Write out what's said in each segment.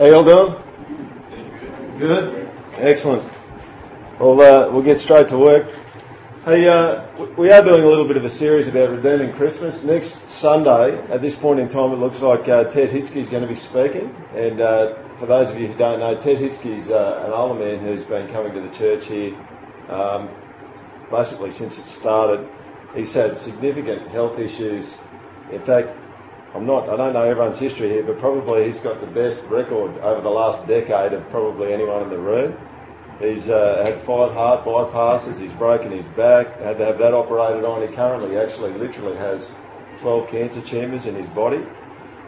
How y'all doing? Good? Excellent. Well, uh, we'll get straight to work. Hey, uh, we are doing a little bit of a series about redeeming Christmas. Next Sunday, at this point in time, it looks like uh, Ted Hitzke is going to be speaking. And uh, for those of you who don't know, Ted Hitzke is uh, an older man who's been coming to the church here um, basically since it started. He's had significant health issues. In fact, I'm not, I don't know everyone's history here, but probably he's got the best record over the last decade of probably anyone in the room. He's uh, had five heart bypasses. He's broken his back. Had to have that operated on. He currently actually literally has 12 cancer tumours in his body.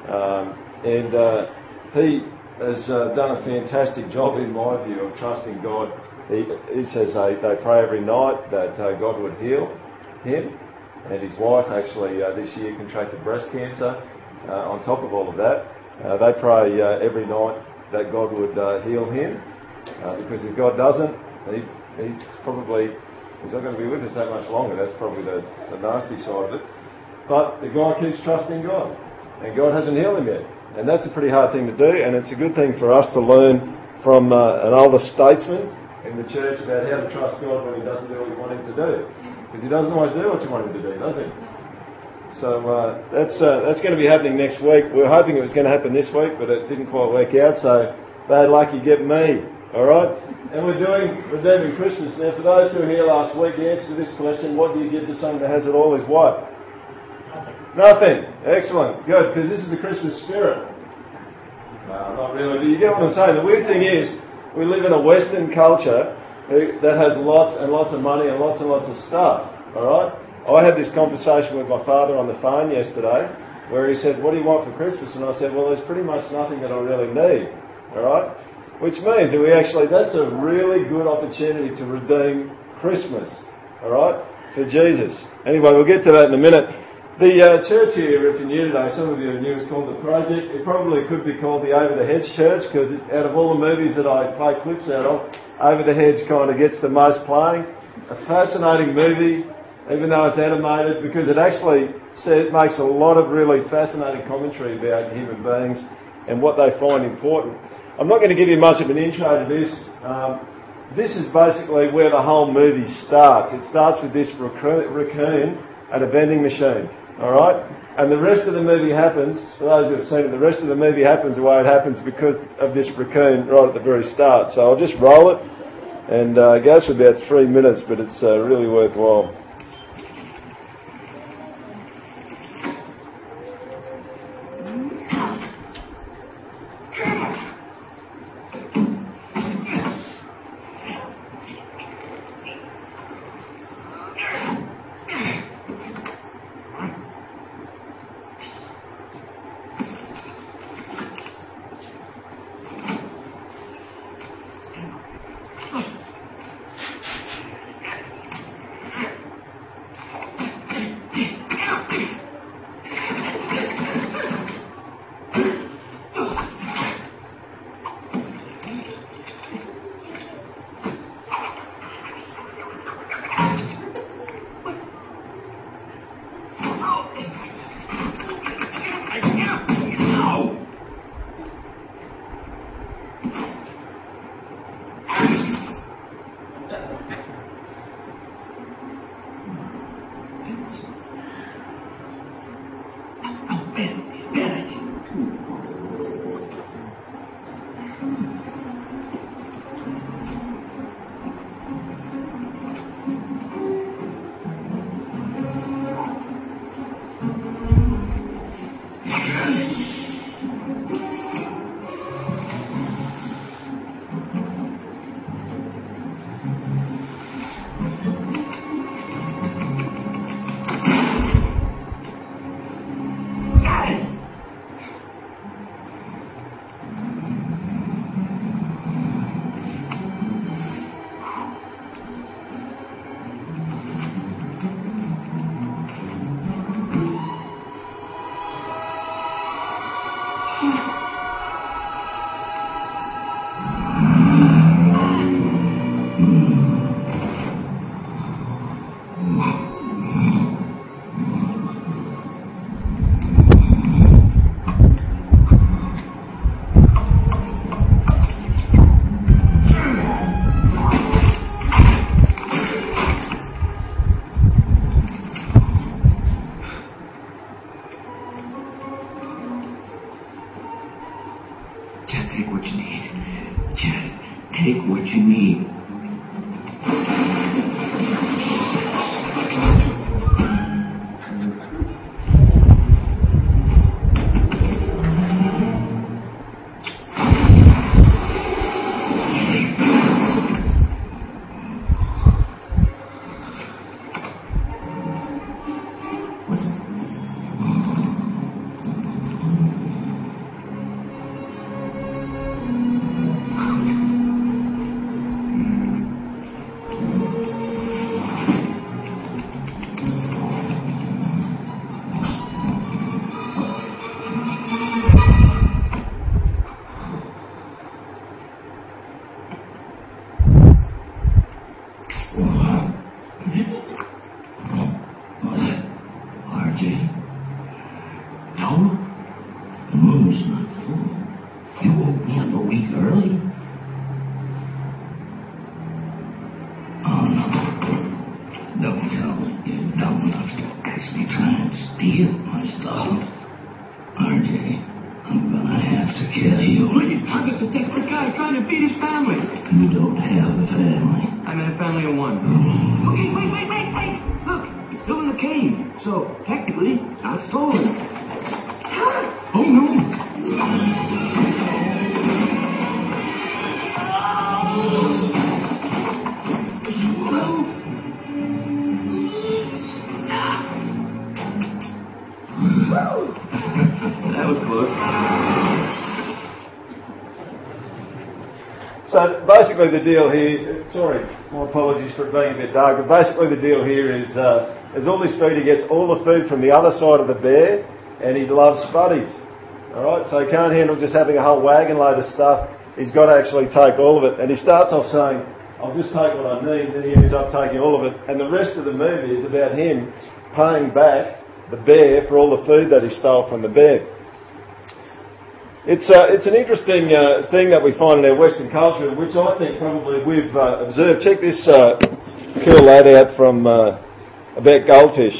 Um, and uh, he has uh, done a fantastic job, in my view, of trusting God. He, he says they, they pray every night that uh, God would heal him. And his wife actually uh, this year contracted breast cancer. Uh, on top of all of that, they pray every night that God would heal him uh, because if God doesn't, he, he's probably he's not going to be with us that much longer. That's probably the, the nasty side of it. But the guy keeps trusting God, and God hasn't healed him yet. And that's a pretty hard thing to do, and it's a good thing for us to learn from uh, an older statesman in the church about how to trust God when he doesn't do what you want him to do. Because he doesn't always do what you want him to do, does he? So uh, that's uh, that's going to be happening next week. We were hoping it was going to happen this week, but it didn't quite work out. So bad luck, you get me. All right? And we're doing Redeeming Christmas. Now, for those who were here last week, the answer to this question, what do you give to someone that has it all, is what? Nothing. Excellent. Good, because this is the Christmas spirit. No, not really. Do you get what I'm saying? The weird thing is, we live in a Western culture that has lots and lots of money and lots and lots of stuff. All right? I had this conversation with my father on the phone yesterday where he said, What do you want for Christmas? And I said, Well, there's pretty much nothing that I really need. All right? Which means that we actually, that's a really good opportunity to redeem Christmas, alright, for Jesus. Anyway, we'll get to that in a minute. The uh, church here, if you're new today, some of you are new, is called The Project. It probably could be called the Over the Hedge Church because out of all the movies that I play clips out of, Over the Hedge kind of gets the most playing. A fascinating movie, even though it's animated, because it actually makes a lot of really fascinating commentary about human beings and what they find important. I'm not going to give you much of an intro to this. Um, this is basically where the whole movie starts. It starts with this raccoon at a vending machine. Alright? And the rest of the movie happens, for those who have seen it, the rest of the movie happens the way it happens because of this raccoon right at the very start. So I'll just roll it and uh, it goes for about three minutes, but it's uh, really worthwhile. Basically the deal here, sorry, my apologies for being a bit dark, but basically the deal here is, uh, as all this food, he gets all the food from the other side of the bear, and he loves spuddies. Alright, so he can't handle just having a whole wagon load of stuff. He's got to actually take all of it. And he starts off saying, I'll just take what I need, then he ends up taking all of it. And the rest of the movie is about him paying back the bear for all the food that he stole from the bear. It's, uh, it's an interesting uh, thing that we find in our Western culture, which I think probably we've uh, observed. Check this uh, cool lad out from uh, about goldfish.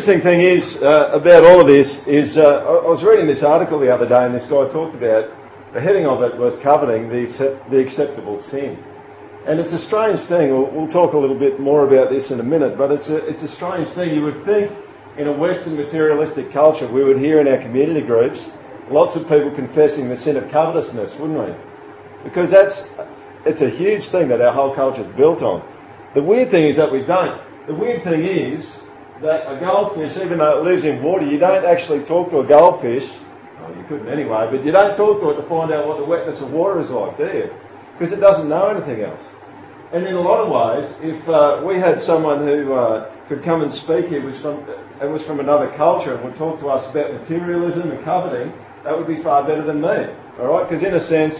Interesting thing is uh, about all of this is uh, I was reading this article the other day, and this guy talked about the heading of it was coveting the, the acceptable sin, and it's a strange thing. We'll, we'll, talk a little bit more about this in a minute, but it's a it's a strange thing. You would think in a Western materialistic culture we would hear in our community groups lots of people confessing the sin of covetousness, wouldn't we? Because that's it's a huge thing that our whole culture is built on. The weird thing is that we don't. The weird thing is that a goldfish, even though it lives in water, you don't actually talk to a goldfish. Well, you couldn't anyway, but you don't talk to it to find out what the wetness of water is like, do you? Because it doesn't know anything else. And in a lot of ways, if uh, we had someone who uh, could come and speak here was from, and was from another culture and would talk to us about materialism and coveting, that would be far better than me. All right? Because in a sense,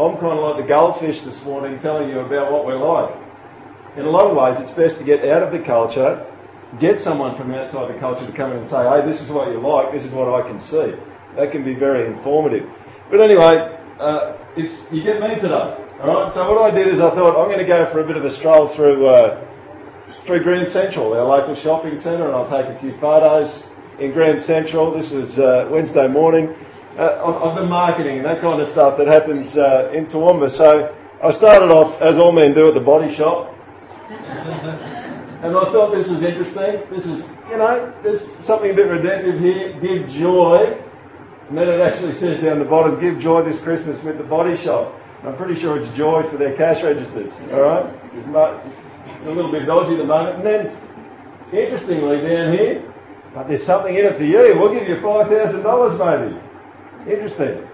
I'm kind of like the goldfish this morning telling you about what we're like. In a lot of ways, it's best to get out of the culture get someone from outside the culture to come in and say, hey, this is what you like, this is what I can see. That can be very informative. But anyway, uh, it's, you get me today. Alright, so what I did is I thought I'm going to go for a bit of a stroll through, uh, through Grand Central, our local shopping centre, and I'll take a few photos in Grand Central. This is uh, Wednesday morning. Uh, of, the marketing and that kind of stuff that happens uh, in Toowoomba. So I started off, as all men do, at the body shop. And I thought this was interesting. This is, you know, there's something a bit redemptive here. Give joy. And then it actually says down the bottom, give joy this Christmas with the body shop. I'm pretty sure it's joy for their cash registers. All right? It's a little bit dodgy at the moment. And then, interestingly, down here, but there's something in it for you. We'll give you $5,000 maybe. Interesting.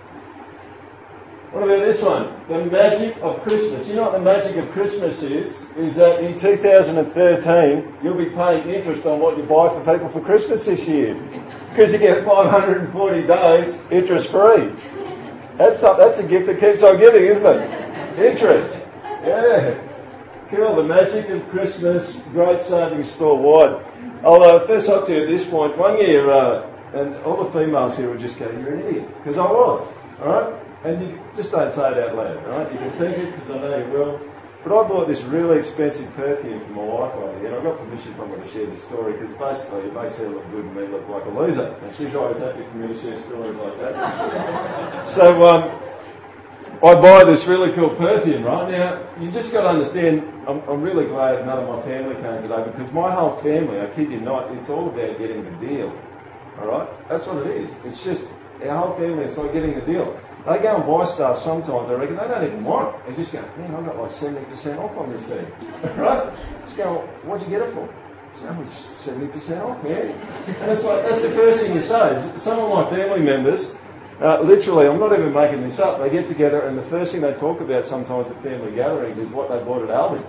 What about this one? The magic of Christmas. You know what the magic of Christmas is? Is that in 2013, you'll be paying interest on what you buy for people for Christmas this year. Because you get 540 days interest free. That's, a, that's a gift that keeps on giving, isn't it? Interest. Yeah. Cool. The magic of Christmas, great savings store wide. I'll uh, first up to you at this point. One year, uh, and all the females here would just go, you're an idiot. Because I was. Alright? And you just don't say it out loud, right? You can think it because I know you will. But I bought this really expensive perfume for my wife one year, and I got permission from her to share this story because basically it makes her look good and me look like a loser. And she's always happy for me to share stories like that. so um, I buy this really cool perfume, right? Now, you just got to understand, I'm, I'm really glad none of my family came today because my whole family, I kid you not, it's all about getting the deal. Alright? That's what it is. It's just our whole family is like getting the deal. They go and buy stuff sometimes, I reckon, they don't even want it. They just go, man, I've got like 70% off on this thing. right? Just go, what'd you get it for? Only 70% off, man. And it's like, that's the first thing you say. Some of my family members, uh, literally, I'm not even making this up, they get together and the first thing they talk about sometimes at family gatherings is what they bought at Aldi.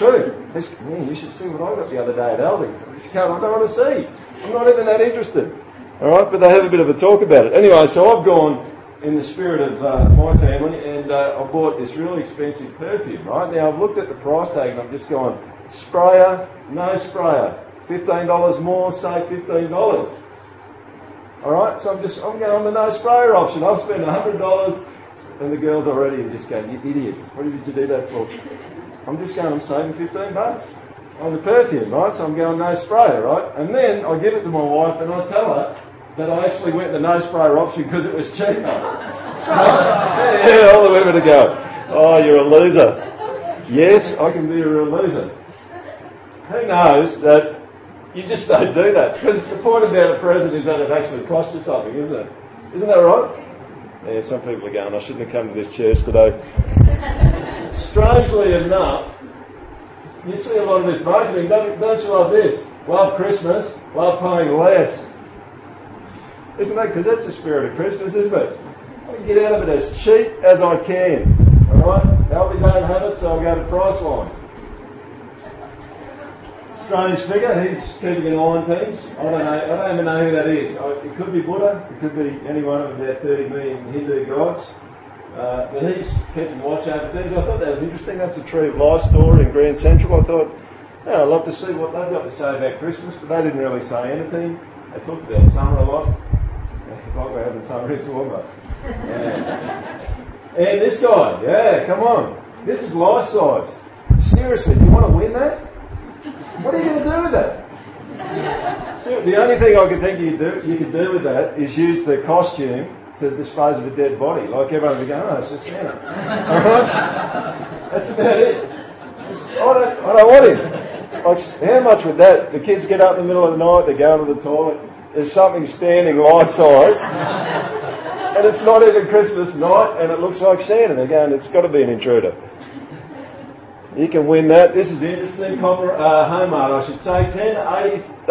True. It's, man, you should see what I got the other day at Aldi. I go, I don't want to see. I'm not even that interested. Alright, but they have a bit of a talk about it. Anyway, so I've gone in the spirit of uh, my family, and uh, I bought this really expensive perfume, right? Now, I've looked at the price tag and I'm just going, sprayer, no sprayer. $15 more, save $15. Alright, so I'm just, I'm going on the no sprayer option. I've spent $100 and the girls already are just going, you idiot, what did you do that for? I'm just going, I'm saving 15 bucks on the perfume, right? So I'm going no sprayer, right? And then I give it to my wife and I tell her, that I actually went the no sprayer option because it was cheaper. yeah, all the women to go, oh, you're a loser. Yes, I can be a real loser. Who knows that you just don't do that? Because the point about a present is that it actually costs you something, isn't it? Isn't that right? Yeah, some people are going, I shouldn't have come to this church today. Strangely enough, you see a lot of this marketing, don't, don't you love this? Love Christmas, love paying less. Isn't that? Because that's the spirit of Christmas, isn't it? I get out of it as cheap as I can. Alright? Aldi don't have it, so I'll go to Priceline. Strange figure, he's keeping an eye on things. I don't know, I don't even know who that is. It could be Buddha, it could be any one of their 30 million Hindu gods. Uh, but he's keeping watch over things. I thought that was interesting. That's a Tree of Life store in Grand Central. I thought, I'd love to see what they've got to say about Christmas, but they didn't really say anything. They talked about summer a lot like we're having some ritual, but. Yeah. And this guy, yeah, come on. This is life size. Seriously, do you want to win that? What are you going to do with that? the only thing I can think you, do, you could do with that is use the costume to dispose of a dead body. Like everyone would be going, oh, it's just Santa. Uh-huh. That's about it. I don't, I don't want him. Like, how much would that? The kids get up in the middle of the night, they go to the toilet, there's something standing life size, and it's not even Christmas night, and it looks like Santa. They're going, it's got to be an intruder. You can win that. This is interesting. Copper, uh, Homart, I should say, 10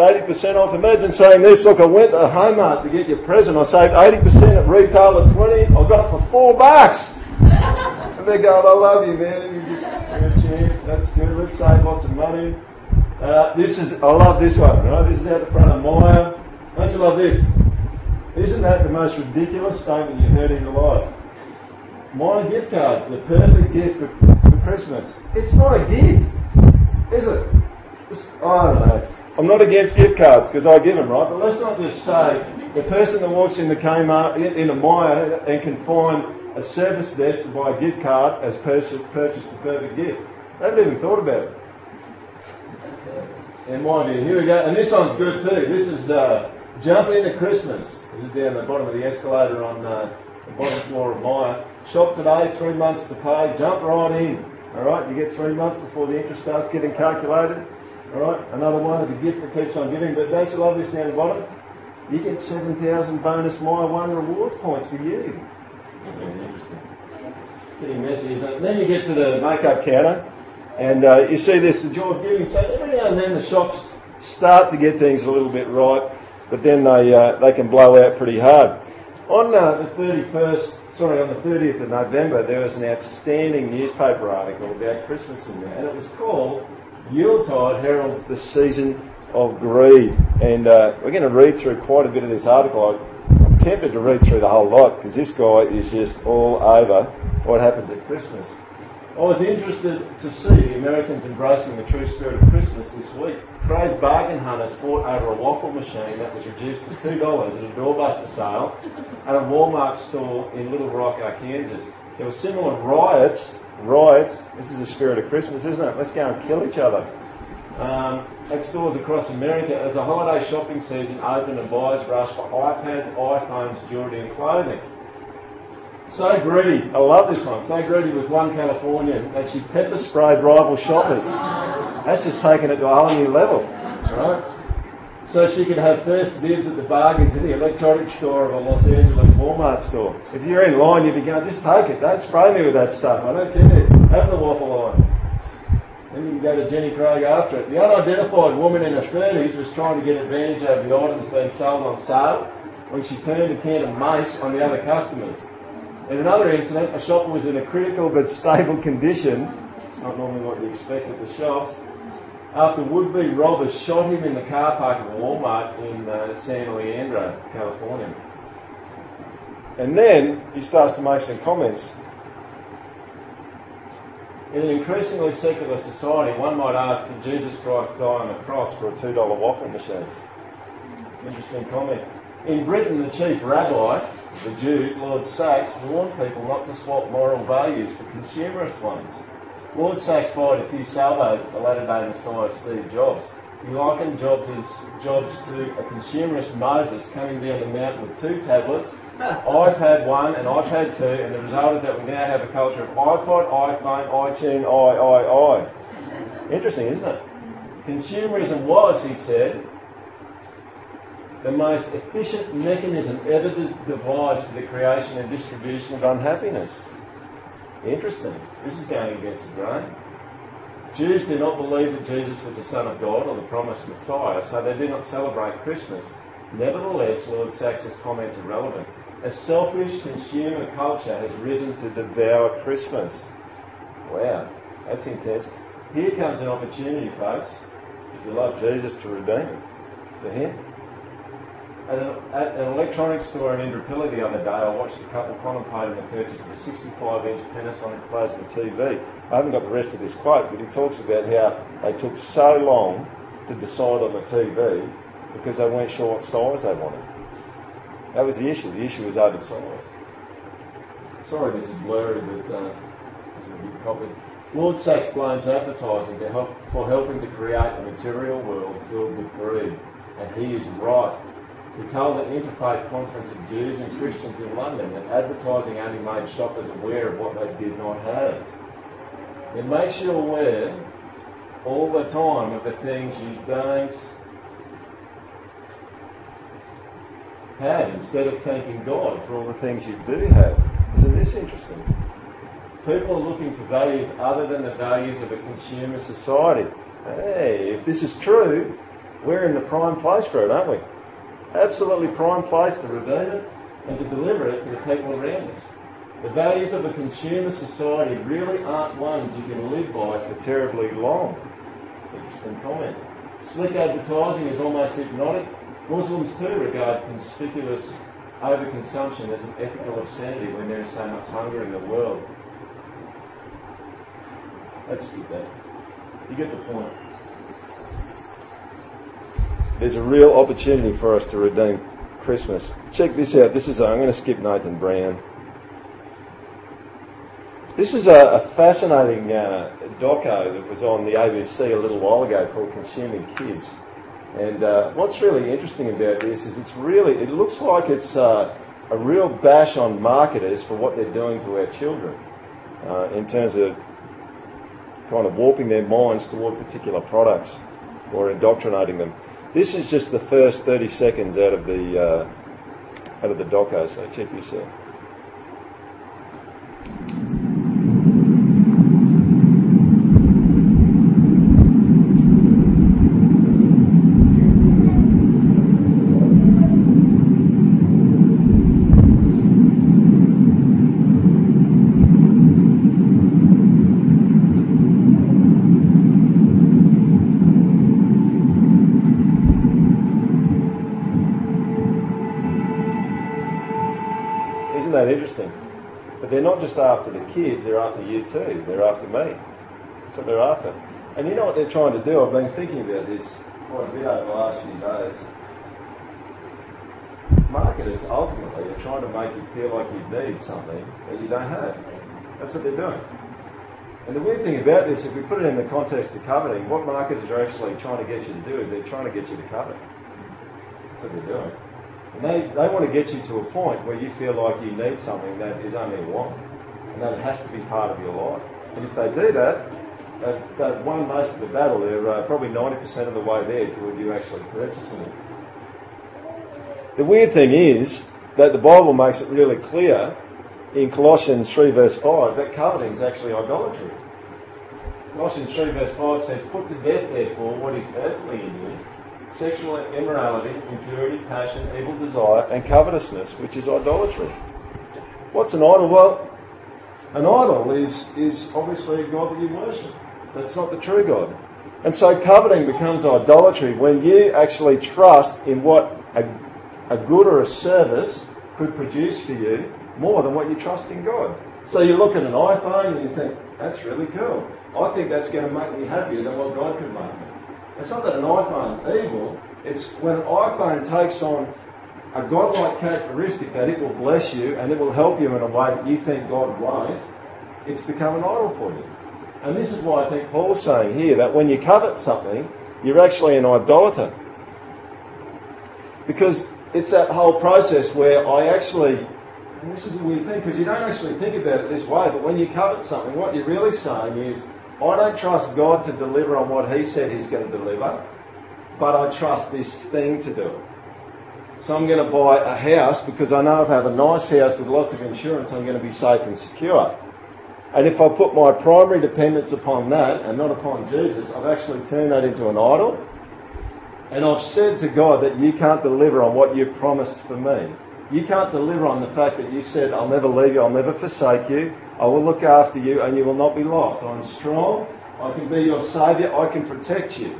80, percent off. Imagine saying this, look, I went to Homart to get your present. I saved 80% at retail at 20 I got it for 4 bucks. And they're going, I love you, man. You just, yeah, that's good. Let's save lots of money. Uh, this is, I love this one, right? This is out the front of Myer. Don't you love this? Isn't that the most ridiculous statement you've heard in your life? Myer gift cards, the perfect gift for, for Christmas. It's not a gift, is it? It's, I don't know. I'm not against gift cards because I give them, right? But let's not just say the person that walks in the Kmart, in, a Myer and can find a service desk to buy a gift card has purchased, purchased the perfect gift. They haven't even thought about it. In my view, here we go. And this one's good too. This is uh, Jump into Christmas. This is down the bottom of the escalator on uh, the bottom floor of Myer. Shop today, three months to pay. Jump right in. All right, you get three months before the interest starts getting calculated. All right, another one of the gift that keeps on giving. But don't you love this down the bottom? You get 7,000 bonus Myer One rewards points for you. Interesting. Messy, isn't it? Then you get to the makeup counter, and uh, you see this, the joy of giving. So every now and then the shops start to get things a little bit right but then they, uh, they can blow out pretty hard. On uh, the 31st sorry, on the 30th of November, there was an outstanding newspaper article about Christmas in there, and it was called Yuletide Heralds the Season of Greed. And uh, we're going to read through quite a bit of this article. I'm tempted to read through the whole lot because this guy is just all over what happens at Christmas. I was interested to see the Americans embracing the true spirit of Christmas this week. Crazed bargain hunters fought over a waffle machine that was reduced to $2 at a doorbuster sale at a Walmart store in Little Rock, Arkansas. There were similar riots, riots, this is the spirit of Christmas, isn't it? Let's go and kill each other. Um, at stores across America as the holiday shopping season opened and buyers rushed for iPads, iPhones, jewellery and clothing. So greedy. I love this one. So greedy was one Californian that she pepper sprayed rival shoppers. That's just taken it to a whole new level, right? So she could have first dibs at the bargains in the electronics store of a Los Angeles Walmart store. If you're in line, you'd be going, just take it. Don't spray me with that stuff. I don't care. Have the waffle line. Then you can go to Jenny Craig after it. The unidentified woman in her 30s was trying to get advantage over the items being sold on sale when she turned a can of mace on the other customers. In another incident, a shopper was in a critical but stable condition. It's not normally what you expect at the shops. After would-be robbers shot him in the car park of Walmart in uh, San Leandro, California. And then he starts to make some comments. In an increasingly secular society, one might ask, did Jesus Christ die on the cross for a $2 waffle machine? Interesting comment. In Britain, the chief rabbi, the Jews, Lord Sacks, warned people not to swap moral values for consumerist ones. Lord Sacks fired a few salvos at the latter-day Messiah Steve Jobs. He likened Jobs' Jobs to a consumerist Moses coming down the mountain with two tablets, iPad 1 and iPad 2, and the result is that we now have a culture of iPod, iPhone, iTunes, i, i, i. Interesting, isn't it? Consumerism was, he said, the most efficient mechanism ever devised for the creation and distribution of unhappiness. Interesting. This is going against the grain. Jews do not believe that Jesus was the Son of God or the promised Messiah, so they do not celebrate Christmas. Nevertheless, Lord Sacks' comments are relevant. A selfish consumer culture has risen to devour Christmas. Wow, that's intense. Here comes an opportunity, folks, if you love Jesus, to redeem it for Him. At an, at an electronics store in Indooroopilly the other day, I watched a couple contemplating the purchase of a 65-inch Panasonic plasma TV. I haven't got the rest of this quote, but he talks about how they took so long to decide on the TV because they weren't sure what size they wanted. That was the issue. The issue was over size. Sorry, this is blurry, but uh, this a big copy. Lord Sacks blames advertising help, for helping to create a material world filled with greed, and he is right. He told an interfaith conference of Jews and Christians in London that advertising only made shoppers aware of what they did not have. It makes you aware all the time of the things you don't have instead of thanking God for all the things you do have. Isn't this interesting? People are looking for values other than the values of a consumer society. Hey, if this is true, we're in the prime place for it, aren't we? Absolutely prime place to redeem it and to deliver it to the people around us. The values of a consumer society really aren't ones you can live by for terribly long. Interesting comment. Slick advertising is almost hypnotic. Muslims too regard conspicuous overconsumption as an ethical obscenity when there is so much hunger in the world. Let's skip that. You get the point there's a real opportunity for us to redeem Christmas. Check this out. This is, i am going to skip Nathan Brown. This is a, a fascinating uh, doco that was on the ABC a little while ago called Consuming Kids. And uh, what's really interesting about this is it's really, it looks like it's uh, a real bash on marketers for what they're doing to our children uh, in terms of kind of warping their minds toward particular products or indoctrinating them. This is just the first 30 seconds out of the uh, out of the doco, so check this out. Not just after the kids, they're after you too. They're after me. That's what they're after. And you know what they're trying to do? I've been thinking about this quite a bit over the last few days. Marketers ultimately are trying to make you feel like you need something that you don't have. That's what they're doing. And the weird thing about this, if we put it in the context of coveting, what marketers are actually trying to get you to do is they're trying to get you to covet. That's what they're doing. And they, they want to get you to a point where you feel like you need something that is only a want, and that it has to be part of your life. And if they do that, they've, they've won most of the battle. They're uh, probably 90% of the way there toward you actually purchasing it. The weird thing is that the Bible makes it really clear in Colossians 3 verse 5 that coveting is actually idolatry. Colossians 3 verse 5 says, Put to death therefore what is earthly in you, sexual immorality, impurity, passion, evil desire, and covetousness, which is idolatry. What's an idol? Well, an idol is, is obviously a God that you worship. That's not the true God. And so coveting becomes idolatry when you actually trust in what a, a good or a service could produce for you more than what you trust in God. So you look at an iPhone and you think, that's really cool. I think that's going to make me happier than what God could make me. It's not that an iPhone's evil, it's when an iPhone takes on a godlike characteristic that it will bless you and it will help you in a way that you think God won't, it's become an idol for you. And this is why I think Paul's saying here that when you covet something, you're actually an idolater. Because it's that whole process where I actually and this is a weird thing because you don't actually think about it this way, but when you covet something, what you're really saying is, I don't trust God to deliver on what He said He's going to deliver, but I trust this thing to do it. So I'm going to buy a house because I know if I have a nice house with lots of insurance, I'm going to be safe and secure. And if I put my primary dependence upon that and not upon Jesus, I've actually turned that into an idol. And I've said to God that you can't deliver on what you've promised for me. You can't deliver on the fact that you said, I'll never leave you, I'll never forsake you, I will look after you, and you will not be lost. I'm strong, I can be your saviour, I can protect you.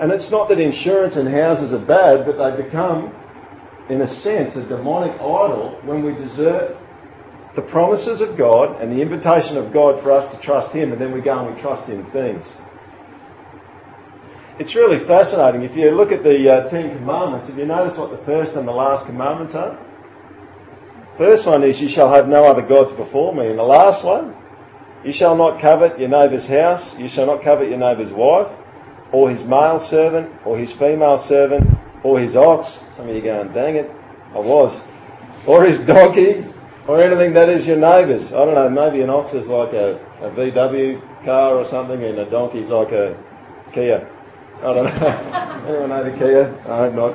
And it's not that insurance and houses are bad, but they become, in a sense, a demonic idol when we desert the promises of God and the invitation of God for us to trust Him, and then we go and we trust in things. It's really fascinating. If you look at the uh, Ten Commandments, if you notice what the first and the last commandments are? First one is, You shall have no other gods before me. And the last one, You shall not covet your neighbour's house, you shall not covet your neighbour's wife, or his male servant, or his female servant, or his ox. Some of you going, Dang it, I was. Or his donkey, or anything that is your neighbour's. I don't know, maybe an ox is like a, a VW car or something, and a donkey's like a Kia. I don't know. Anyone know the Kia? I hope not.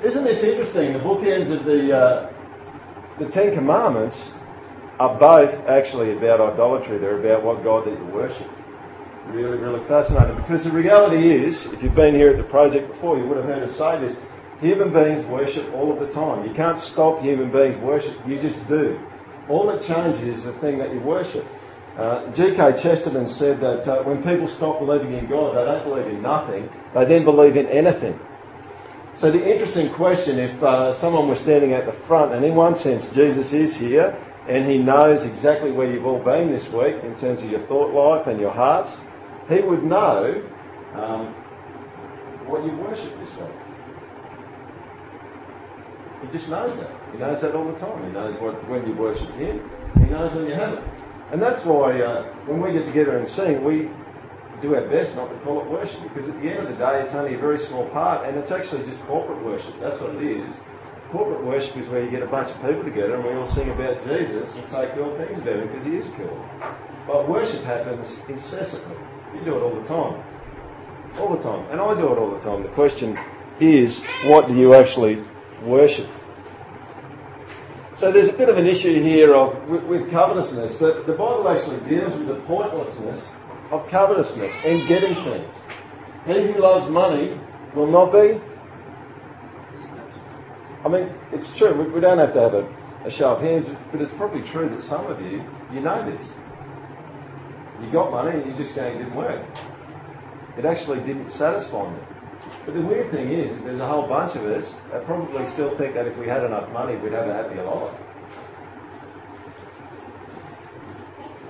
Isn't this interesting? The bookends of the uh, the Ten Commandments are both actually about idolatry. They're about what God that you worship. Really, really fascinating. Because the reality is, if you've been here at the project before, you would have heard us say this. Human beings worship all of the time. You can't stop human beings worship. You just do. All that changes is the thing that you worship. Uh, G.K. Chesterton said that uh, when people stop believing in God, they don't believe in nothing, they then believe in anything. So the interesting question, if uh, someone was standing at the front, and in one sense Jesus is here, and he knows exactly where you've all been this week in terms of your thought life and your hearts, he would know um, what you worship week. He just knows that. He knows that all the time. He knows what, when you worship him. He knows when you haven't. And that's why uh, when we get together and sing, we do our best not to call it worship because at the end of the day, it's only a very small part and it's actually just corporate worship. That's what it is. Corporate worship is where you get a bunch of people together and we all sing about Jesus and say cool things about him because he is cool. But worship happens incessantly. You do it all the time. All the time. And I do it all the time. The question is, what do you actually worship? So there's a bit of an issue here of with, with covetousness. That the Bible actually deals with the pointlessness of covetousness and getting things. He who loves money will not be. I mean, it's true. We, we don't have to have a, a show of hands, but it's probably true that some of you, you know this. You got money and you just going, it didn't work. It actually didn't satisfy me. But the weird thing is, there's a whole bunch of us that probably still think that if we had enough money, we'd have a happier life.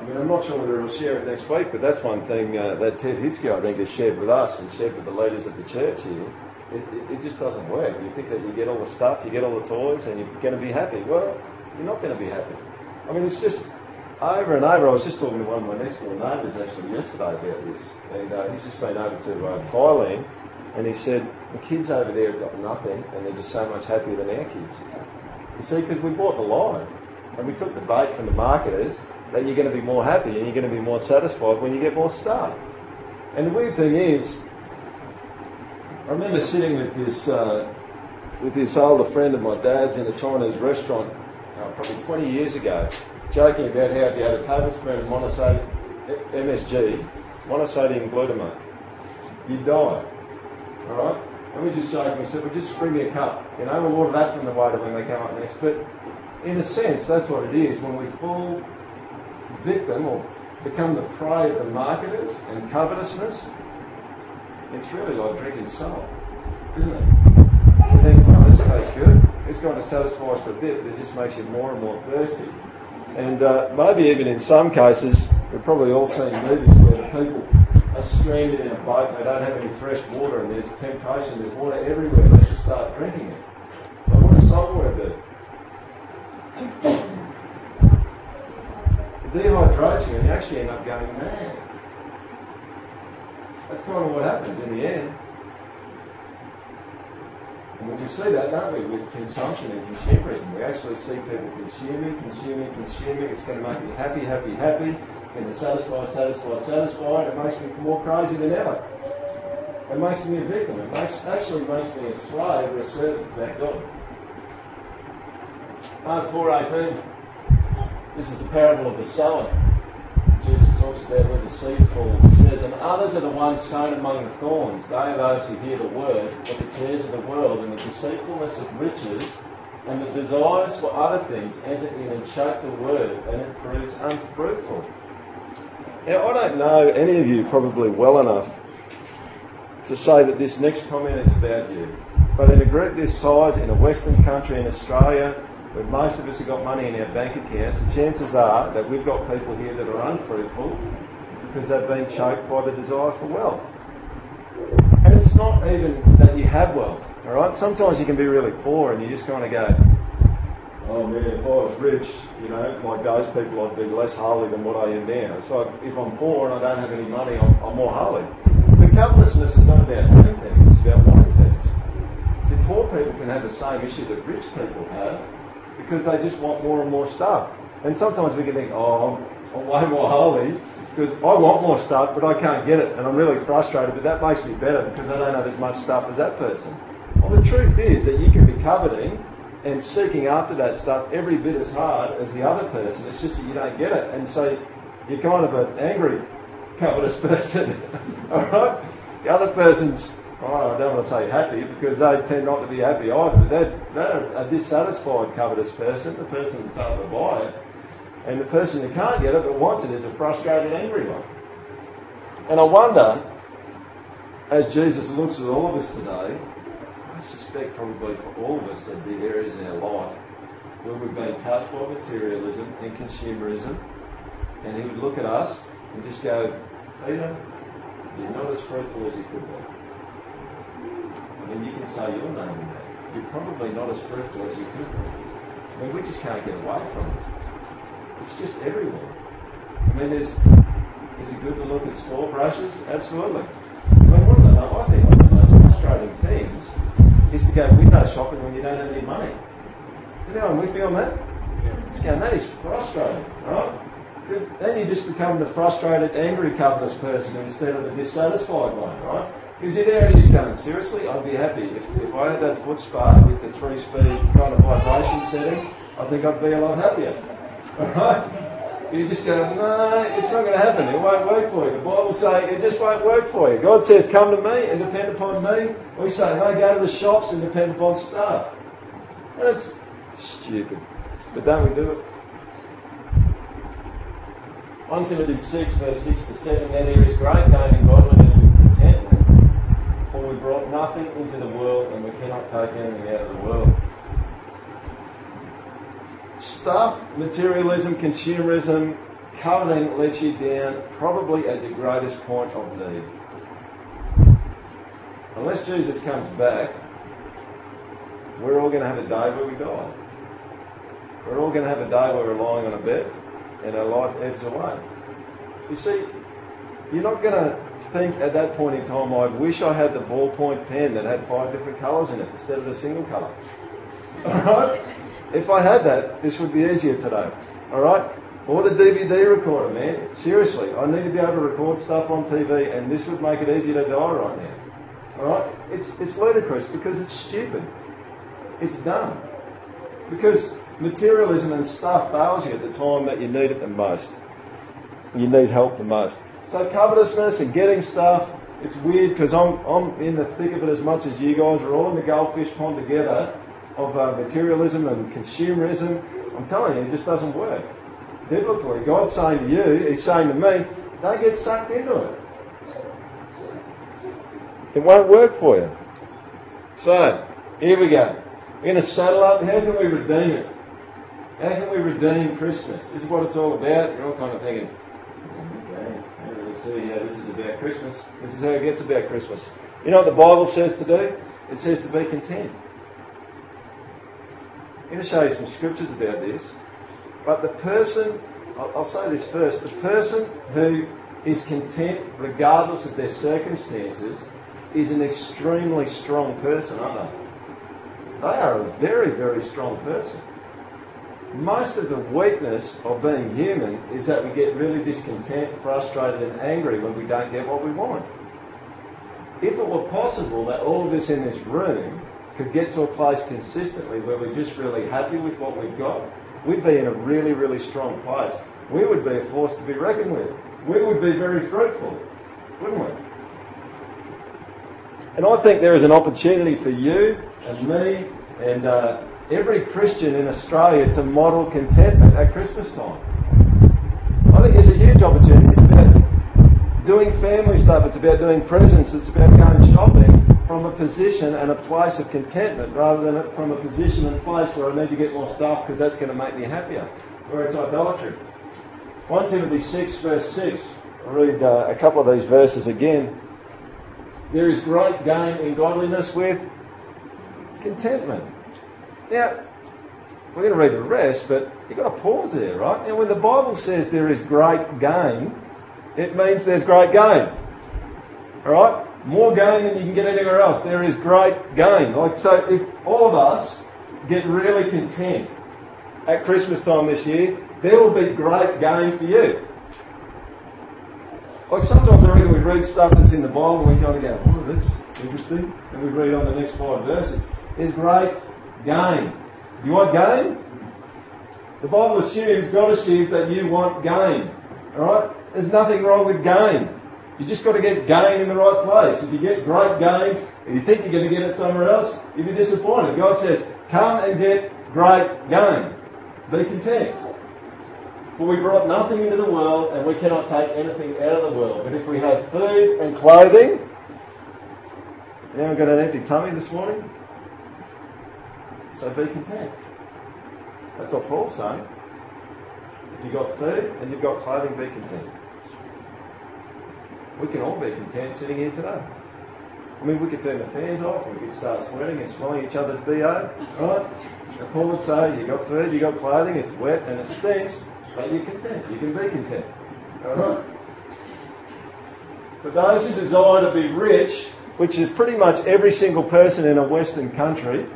I mean, I'm not sure whether he'll share it next week, but that's one thing uh, that Ted Hitzke, I think, has shared with us and shared with the leaders of the church here. It, it, it, just doesn't work. You think that you get all the stuff, you get all the toys, and you're going to be happy. Well, you're not going to be happy. I mean, it's just over and over. I was just talking to one of my next door neighbours actually yesterday about this, and uh, he's just been over to uh, Thailand, and he said the kids over there have got nothing, and they're just so much happier than our kids. You see, because we bought the lie, and we took the bait from the marketers that you're going to be more happy and you're going to be more satisfied when you get more stuff. And the weird thing is, I remember sitting with this uh, with this older friend of my dad's in a Chinese restaurant uh, probably 20 years ago, joking about how if you had a tablespoon of monosodium MSG, monosodium glutamate, you'd die. All right. And we just joking. We said, "Well, just bring me a cup. You know, we'll order that from the waiter when they come up next." But in a sense, that's what it is. When we fall victim or become the prey of the marketers and covetousness, it's really like drinking salt, isn't it? You think, oh, this tastes good. It's going to satisfy us for a bit, but it just makes you more and more thirsty. And uh, maybe even in some cases, we've probably all seen movies where the people are stranded in a boat they don't have any fresh water and there's a temptation, there's water everywhere, let's just start drinking it. But what does salt water do? dehydration and you actually end up going mad. That's kind of what happens in the end. And we see that, don't we, with consumption and consumerism. We actually see people consuming, consuming, consuming. It's going to make me happy, happy, happy. It's going to satisfy, satisfy, satisfy. And it makes me more crazy than ever. It makes me a victim. It makes, actually makes me a slave or a servant to that God. Mark 4.18. This is the parable of the sower. Talks about where the seed falls. He says, And others are the ones sown among the thorns. They are those who hear the word, but the cares of the world and the deceitfulness of riches and the desires for other things enter in and choke the word, and it proves unfruitful. Now, I don't know any of you probably well enough to say that this next comment is about you. But in a group this size, in a Western country in Australia, where most of us have got money in our bank accounts, the chances are that we've got people here that are unfruitful because they've been choked by the desire for wealth. And it's not even that you have wealth, alright? Sometimes you can be really poor and you just kind of go, oh man, if I was rich, you know, like those people, I'd be less holy than what I am now. So if I'm poor and I don't have any money, I'm, I'm more holy. But covetousness is not about doing things, it's about wanting things. See, poor people can have the same issue that rich people have, because they just want more and more stuff. And sometimes we can think, oh, I'm, way more holy because I want more stuff, but I can't get it, and I'm really frustrated. But that makes me better because I don't have as much stuff as that person. Well, the truth is that you can be coveting and seeking after that stuff every bit as hard as the other person. It's just that you don't get it, and so you're kind of an angry covetous person. All right, the other person's oh, I don't want to say happy because they tend not to be happy either. They're, they're a dissatisfied covetous person, the person that's able to buy it. And the person who can't get it but wants it is a frustrated, angry one. And I wonder, as Jesus looks at all of us today, I suspect probably for all of us there'd be areas in our life where we've been touched by materialism and consumerism, and he would look at us and just go, Peter, you're not as fruitful as you could be and you can say your name in that, you're probably not as fruitful as you could be. I mean, we just can't get away from it. It's just everywhere. I mean, there's, is it good to look at store brushes? Absolutely. I mean, one of the, I think one of the most frustrating things is to go window shopping when you don't have any money. Is anyone with me on that? Going, that is frustrating, right? Because then you just become the frustrated, angry covetous person instead of the dissatisfied one, right? Because you're there and you're seriously, I'd be happy. If, if I had that foot spa with the three speed kind of vibration setting, I think I'd be a lot happier. Alright? You just go, no, it's not going to happen. It won't work for you. The Bible says it just won't work for you. God says, come to me and depend upon me. We say, no, go to the shops and depend upon stuff. And it's stupid. But don't we do it? 1 Timothy 6, verse 6 to 7, that there is great gain in godliness we brought nothing into the world and we cannot take anything out of the world. Stuff, materialism, consumerism, coveting lets you down probably at your greatest point of need. Unless Jesus comes back, we're all going to have a day where we die. We're all going to have a day where we're lying on a bed and our life ebbs away. You see, you're not going to think at that point in time, I wish I had the ballpoint pen that had five different colours in it instead of a single colour. Alright? If I had that, this would be easier today. Alright? Or the DVD recorder, man. Seriously, I need to be able to record stuff on TV and this would make it easier to die right now. Alright? It's, it's ludicrous because it's stupid. It's dumb. Because materialism and stuff fails you at the time that you need it the most. You need help the most. So covetousness and getting stuff, it's weird because I'm, I'm in the thick of it as much as you guys. We're all in the goldfish pond together of uh, materialism and consumerism. I'm telling you, it just doesn't work. Biblically, God's saying to you, He's saying to me, don't get sucked into it. It won't work for you. So, here we go. We're going to settle up. How can we redeem it? How can we redeem Christmas? This is what it's all about. You're all kind of thinking, see how this is about Christmas. This is how it gets about Christmas. You know what the Bible says to do? It says to be content. I'm going to show you some scriptures about this. But the person, I'll, say this first, the person who is content regardless of their circumstances is an extremely strong person, aren't they? They are a very, very strong person most of the weakness of being human is that we get really discontent, frustrated, and angry when we don't get what we want. If it were possible that all of us in this room could get to a place consistently where we're just really happy with what we've got, we'd be in a really, really strong place. We would be a force to be reckoned with. We would be very fruitful, wouldn't we? And I think there is an opportunity for you and me and uh, every Christian in Australia to model contentment at Christmas time. I think it's a huge opportunity. It's about doing family stuff, it's about doing presents, it's about going shopping from a position and a place of contentment rather than from a position and place where I need to get more stuff because that's going to make me happier, where it's idolatry. 1 Timothy 6, verse 6. I'll read uh, a couple of these verses again. There is great gain in godliness with contentment. Now, we're going to read the rest, but you've got to pause there, right? Now, when the Bible says there is great gain, it means there's great gain. Alright? More gain than you can get anywhere else. There is great gain. Like, so if all of us get really content at Christmas time this year, there will be great gain for you. Like sometimes I reckon we read stuff that's in the Bible and we kind of go, oh, that's interesting. And we read on the next five verses. There's great gain. Do you want gain? The Bible assumes, God assumes that you want gain. Alright? There's nothing wrong with gain. You just got to get gain in the right place. If you get great gain and you think you're going to get it somewhere else, you'll be disappointed. God says, come and get great gain. Be content. For we brought nothing into the world and we cannot take anything out of the world. But if we have food and clothing, anyone got an empty tummy this morning? So be content. That's what Paul's saying. If you've got food and you've got clothing, be content. We can all be content sitting here today. I mean, we could turn the fans off, we could start sweating and smelling each other's BO, right? And Paul would say, you've got food, you've got clothing, it's wet and it stinks, but you're content. You can be content. Alright? For those who desire to be rich, which is pretty much every single person in a Western country,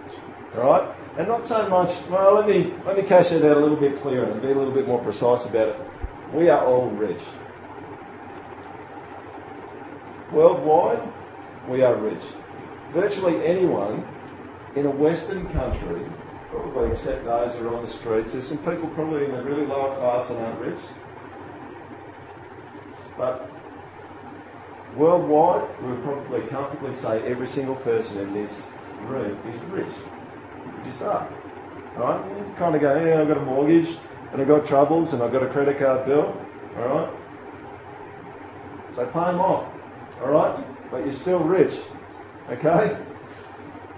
right? And not so much, well, let me, let me cash it out a little bit clearer and be a little bit more precise about it. We are all rich. Worldwide, we are rich. Virtually anyone in a Western country, probably except those who are on the streets, there's some people probably in the really lower class that aren't rich. But worldwide, we would probably comfortably say every single person in this room is rich just start? Right? You kind of go, yeah, I've got a mortgage and I've got troubles and I've got a credit card bill. Alright? So pay them off. Alright? But you're still rich. Okay?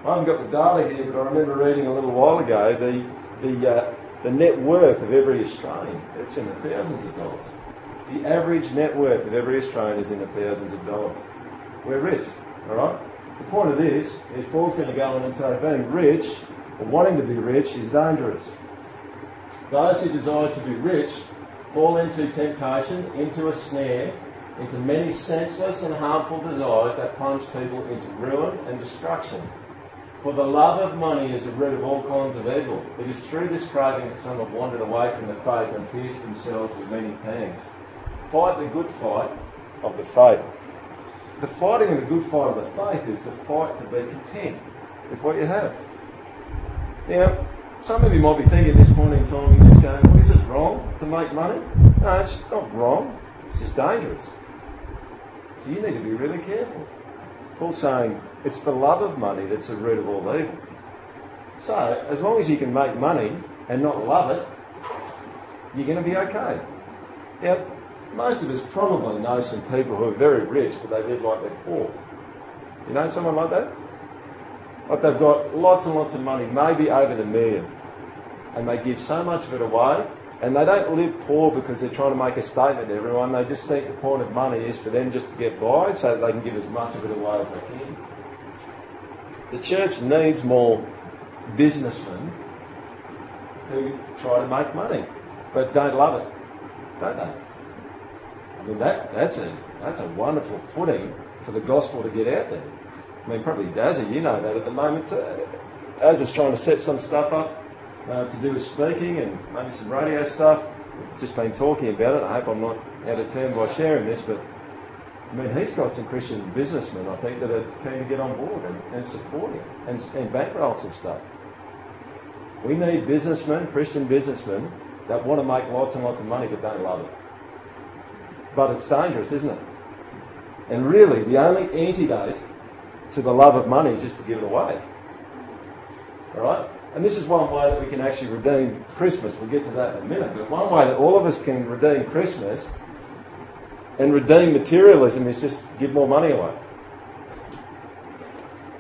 I haven't got the data here, but I remember reading a little while ago the, the uh, the net worth of every Australian, it's in the thousands of dollars. The average net worth of every Australian is in the thousands of dollars. We're rich, alright? The point of this is Paul's going to go on and say being rich, or wanting to be rich, is dangerous. Those who desire to be rich fall into temptation, into a snare, into many senseless and harmful desires that plunge people into ruin and destruction. For the love of money is the root of all kinds of evil. It is through this craving that some have wandered away from the faith and pierced themselves with many pangs. Fight the good fight of the faith. The fighting of the good fight of the faith is the fight to be content with what you have. Now, some of you might be thinking this in time, you're just going, well, is it wrong to make money? No, it's not wrong. It's just dangerous. So you need to be really careful. Paul's saying it's the love of money that's the root of all evil. So, as long as you can make money and not love it, you're going to be okay. Now, most of us probably know some people who are very rich, but they live like they're poor. You know someone like that? Like they've got lots and lots of money, maybe over the million, and they give so much of it away, and they don't live poor because they're trying to make a statement to everyone. They just think the point of money is for them just to get by so that they can give as much of it away as they can. The church needs more businessmen who try to make money but don't love it, don't they? I mean, that, that's, a, that's a wonderful footing for the gospel to get out there. I mean, probably Dazza, you know that at the moment. Uh, is trying to set some stuff up uh, to do with speaking and maybe some radio stuff. Just been talking about it. I hope I'm not out of turn by sharing this, but I mean, he's got some Christian businessmen, I think, that are keen to get on board and, and support him and, and bankroll some stuff. We need businessmen, Christian businessmen, that want to make lots and lots of money but don't love it. But it's dangerous, isn't it? And really, the only antidote to the love of money just to give it away. Alright? And this is one way that we can actually redeem Christmas. We'll get to that in a minute. But one way that all of us can redeem Christmas and redeem materialism is just give more money away.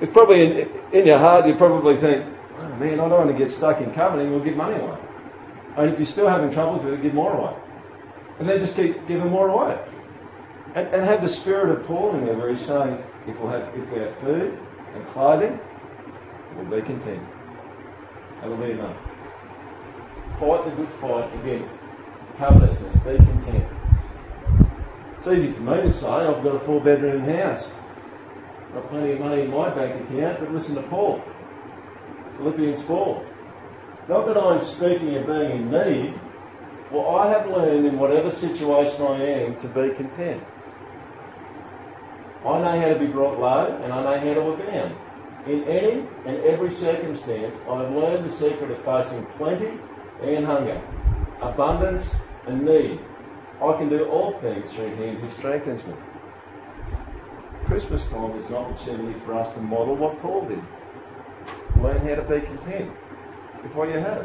It's probably in, in your heart, you probably think, oh man, I don't want to get stuck in coveting, we'll give money away. And if you're still having troubles with it, give more away. And then just keep giving more away. And, and have the spirit of Paul in there where he's saying, if, we'll have, if we have food and clothing, we'll be content. That will be enough. Fight the good fight against covetousness. Be content. It's easy for me to say, I've got a four bedroom house. I've got plenty of money in my bank account, but listen to Paul. Philippians 4. Not that I'm speaking of being in need, for I have learned in whatever situation I am to be content. I know how to be brought low, and I know how to abound. In any and every circumstance, I have learned the secret of facing plenty and hunger, abundance and need. I can do all things through Him who strengthens me. Christmas time is an opportunity for us to model what Paul did. Learn how to be content with what you have.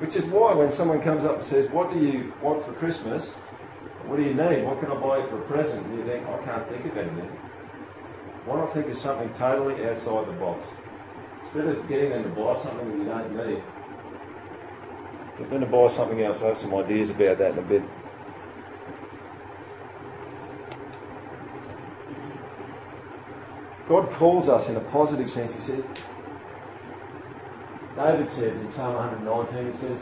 Which is why when someone comes up and says, What do you want for Christmas? What do you need? What can I buy you for a present? And you think, I can't think of anything. Why not think of something totally outside the box? Instead of getting them to buy something that you don't need, get them to buy something else. I have some ideas about that in a bit. God calls us in a positive sense. He says, David says in Psalm 119, he says,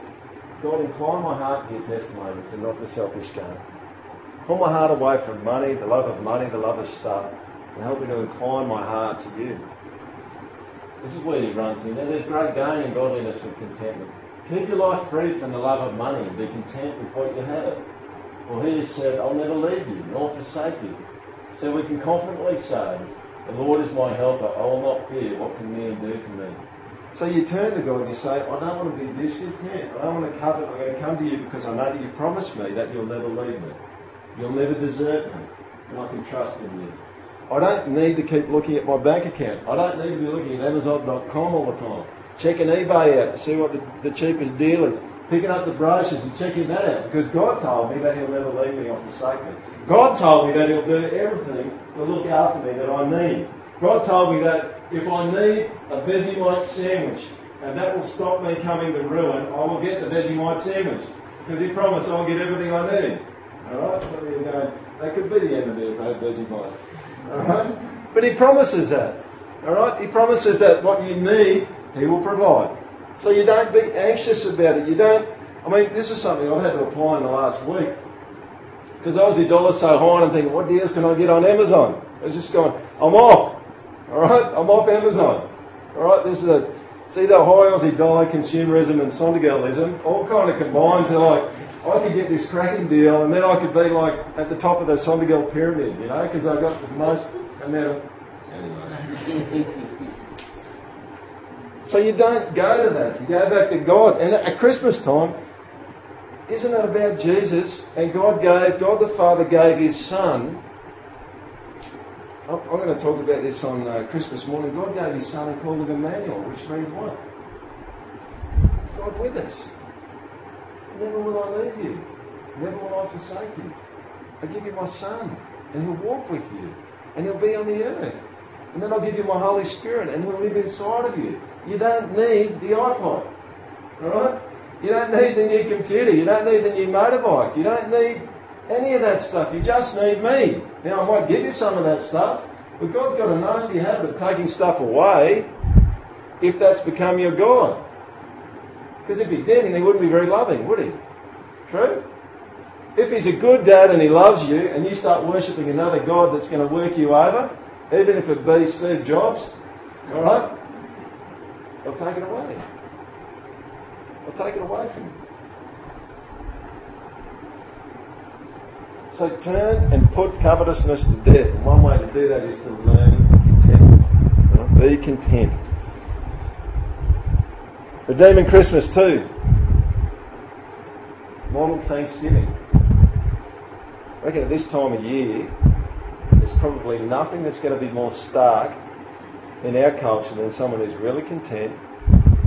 God, incline my heart to your testimonies and not to selfish gain. Pull my heart away from money, the love of money, the love of stuff, and help me to incline my heart to you. This is where he runs in. And there's great gain in godliness with contentment. Keep your life free from the love of money and be content with what you have. For he has said, I'll never leave you nor forsake you. So we can confidently say, The Lord is my helper. I will not fear. What can man do to me? So you turn to God and you say, I don't want to be discontent. I don't want to covet. I'm going to come to you because I know that you promised me that you'll never leave me. You'll never desert me. And I can trust in you. I don't need to keep looking at my bank account. I don't need to be looking at Amazon.com all the time. Checking eBay out to see what the, the cheapest deal is. Picking up the brochures and checking that out. Because God told me that He'll never leave me or forsake me. God told me that He'll do everything to look after me that I need. God told me that if I need a Vegemite sandwich and that will stop me coming to ruin, I will get the Vegemite sandwich. Because he promised I'll get everything I need. Alright? So you're going, that could be the enemy if I had Vegemite. Alright? But he promises that. Alright? He promises that what you need, he will provide. So you don't be anxious about it. You don't, I mean, this is something I've had to apply in the last week. Because Aussie dollar's so high and I'm thinking, what deals can I get on Amazon? I was just going, I'm off. Alright? I'm off Amazon. Alright? This is a, see the high Aussie dollar, consumerism and Sondergeldism all kind of combined to like, I could get this cracking deal and then I could be like at the top of the Sondergeld pyramid, you know, because I got the most amount of, anyway. So you don't go to that. You go back to God. And at Christmas time, isn't it about Jesus? And God gave, God the Father gave His Son. I'm going to talk about this on uh, Christmas morning. God gave His Son and called him Emmanuel, which means what? God with us. Never will I leave you. Never will I forsake you. I give you my Son, and He'll walk with you, and He'll be on the earth. And then I'll give you my Holy Spirit, and He'll live inside of you. You don't need the iPod. Alright? You don't need the new computer. You don't need the new motorbike. You don't need any of that stuff. You just need me. Now, I might give you some of that stuff, but God's got a nasty habit of taking stuff away if that's become your God. Because if he didn't, he wouldn't be very loving, would he? True? If he's a good dad and he loves you and you start worshipping another God that's going to work you over, even if it be Steve Jobs, alright? They'll take it away. They'll take it away from you. So turn and put covetousness to death. One way to do that is to learn contentment. Be content. Redeeming Christmas two. Model Thanksgiving. I reckon at this time of year, there's probably nothing that's going to be more stark in our culture than someone who's really content,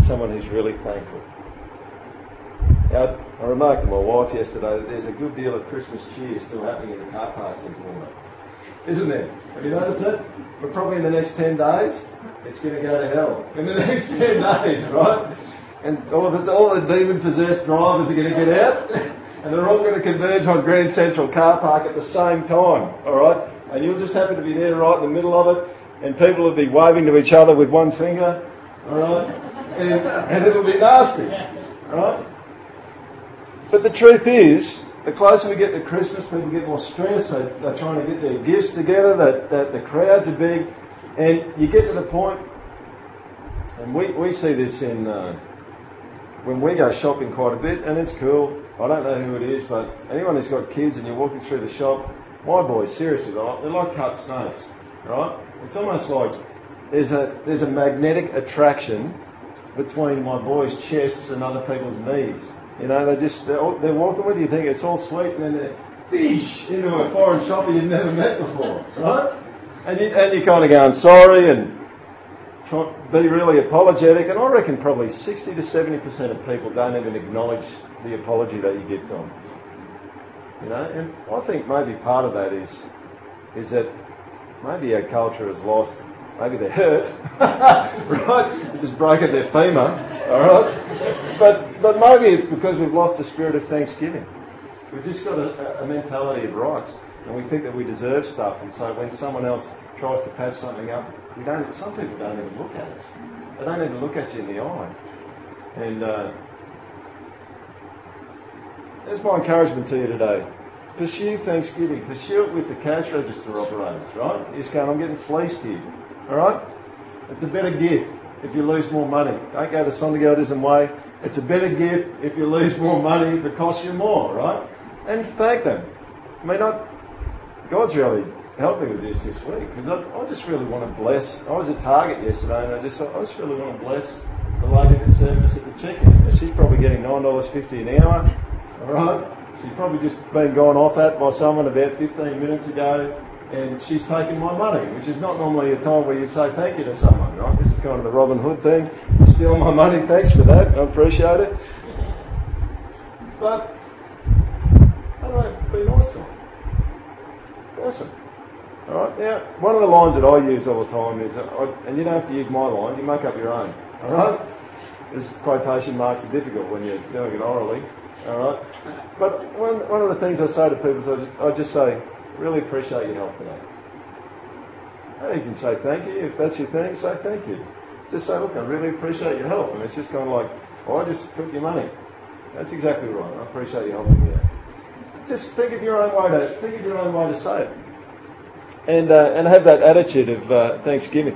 someone who's really thankful. Now, I remarked to my wife yesterday that there's a good deal of Christmas cheer still happening in the car parks in Toowoomba. Isn't there? Have you noticed it? But probably in the next 10 days, it's going to go to hell. In the next 10 days, right? And all, of this, all the demon possessed drivers are going to get out, and they're all going to converge on Grand Central car park at the same time, alright? And you'll just happen to be there right in the middle of it, and people will be waving to each other with one finger, alright? And, and it'll be nasty, alright? But the truth is, the closer we get to Christmas, people get more stressed. They, they're trying to get their gifts together. That, that the crowds are big, and you get to the point, and we, we see this in uh, when we go shopping quite a bit, and it's cool. I don't know who it is, but anyone who's got kids and you're walking through the shop, my boys, seriously, they're like, cut snakes, right? It's almost like there's a there's a magnetic attraction between my boys' chests and other people's knees. You know, they just they're, they're walking with you, think it's all sweet, and then they're bish into a foreign shopper you've never met before, right? And you and you kind of going sorry and try, be really apologetic, and I reckon probably 60 to 70 percent of people don't even acknowledge the apology that you give them. You know, and I think maybe part of that is is that maybe our culture has lost Maybe they're hurt, right? Just broken their femur, all right? But, but maybe it's because we've lost the spirit of thanksgiving. We've just got a, a mentality of rights, and we think that we deserve stuff. And so when someone else tries to patch something up, we don't. Some people don't even look at us. They don't even look at you in the eye. And uh, that's my encouragement to you today pursue Thanksgiving. Pursue it with the cash register operators, right? Just going, I'm getting fleeced here. Alright? It's a better gift if you lose more money. Don't go to Sondergeldism way. It's a better gift if you lose more money if it costs you more, right? And thank them. I mean, I, God's really helped me with this this week because I, I, just really want to bless. I was at Target yesterday and I just I just really want to bless the lady that served us at the chicken. She's probably getting nine dollars fifty an hour. All right. She's probably just been gone off at by someone about 15 minutes ago and she's taken my money, which is not normally a time where you say thank you to someone, right? This is kind of the Robin Hood thing. Stealing my money, thanks for that, I appreciate it. But, I don't know, be nice to them. Awesome. Alright, now, one of the lines that I use all the time is, and you don't have to use my lines, you make up your own. Alright? This quotation marks are difficult when you're doing it orally. All right. But one, one of the things I say to people is I just, I just say, really appreciate your help today. you can say thank you. If that's your thing, say thank you. Just say, look, I really appreciate your help. And it's just kind of like, oh, I just took your money. That's exactly right. I appreciate you helping me out. Just think of your own way to think of your own way to say it and, uh, and have that attitude of uh, thanksgiving.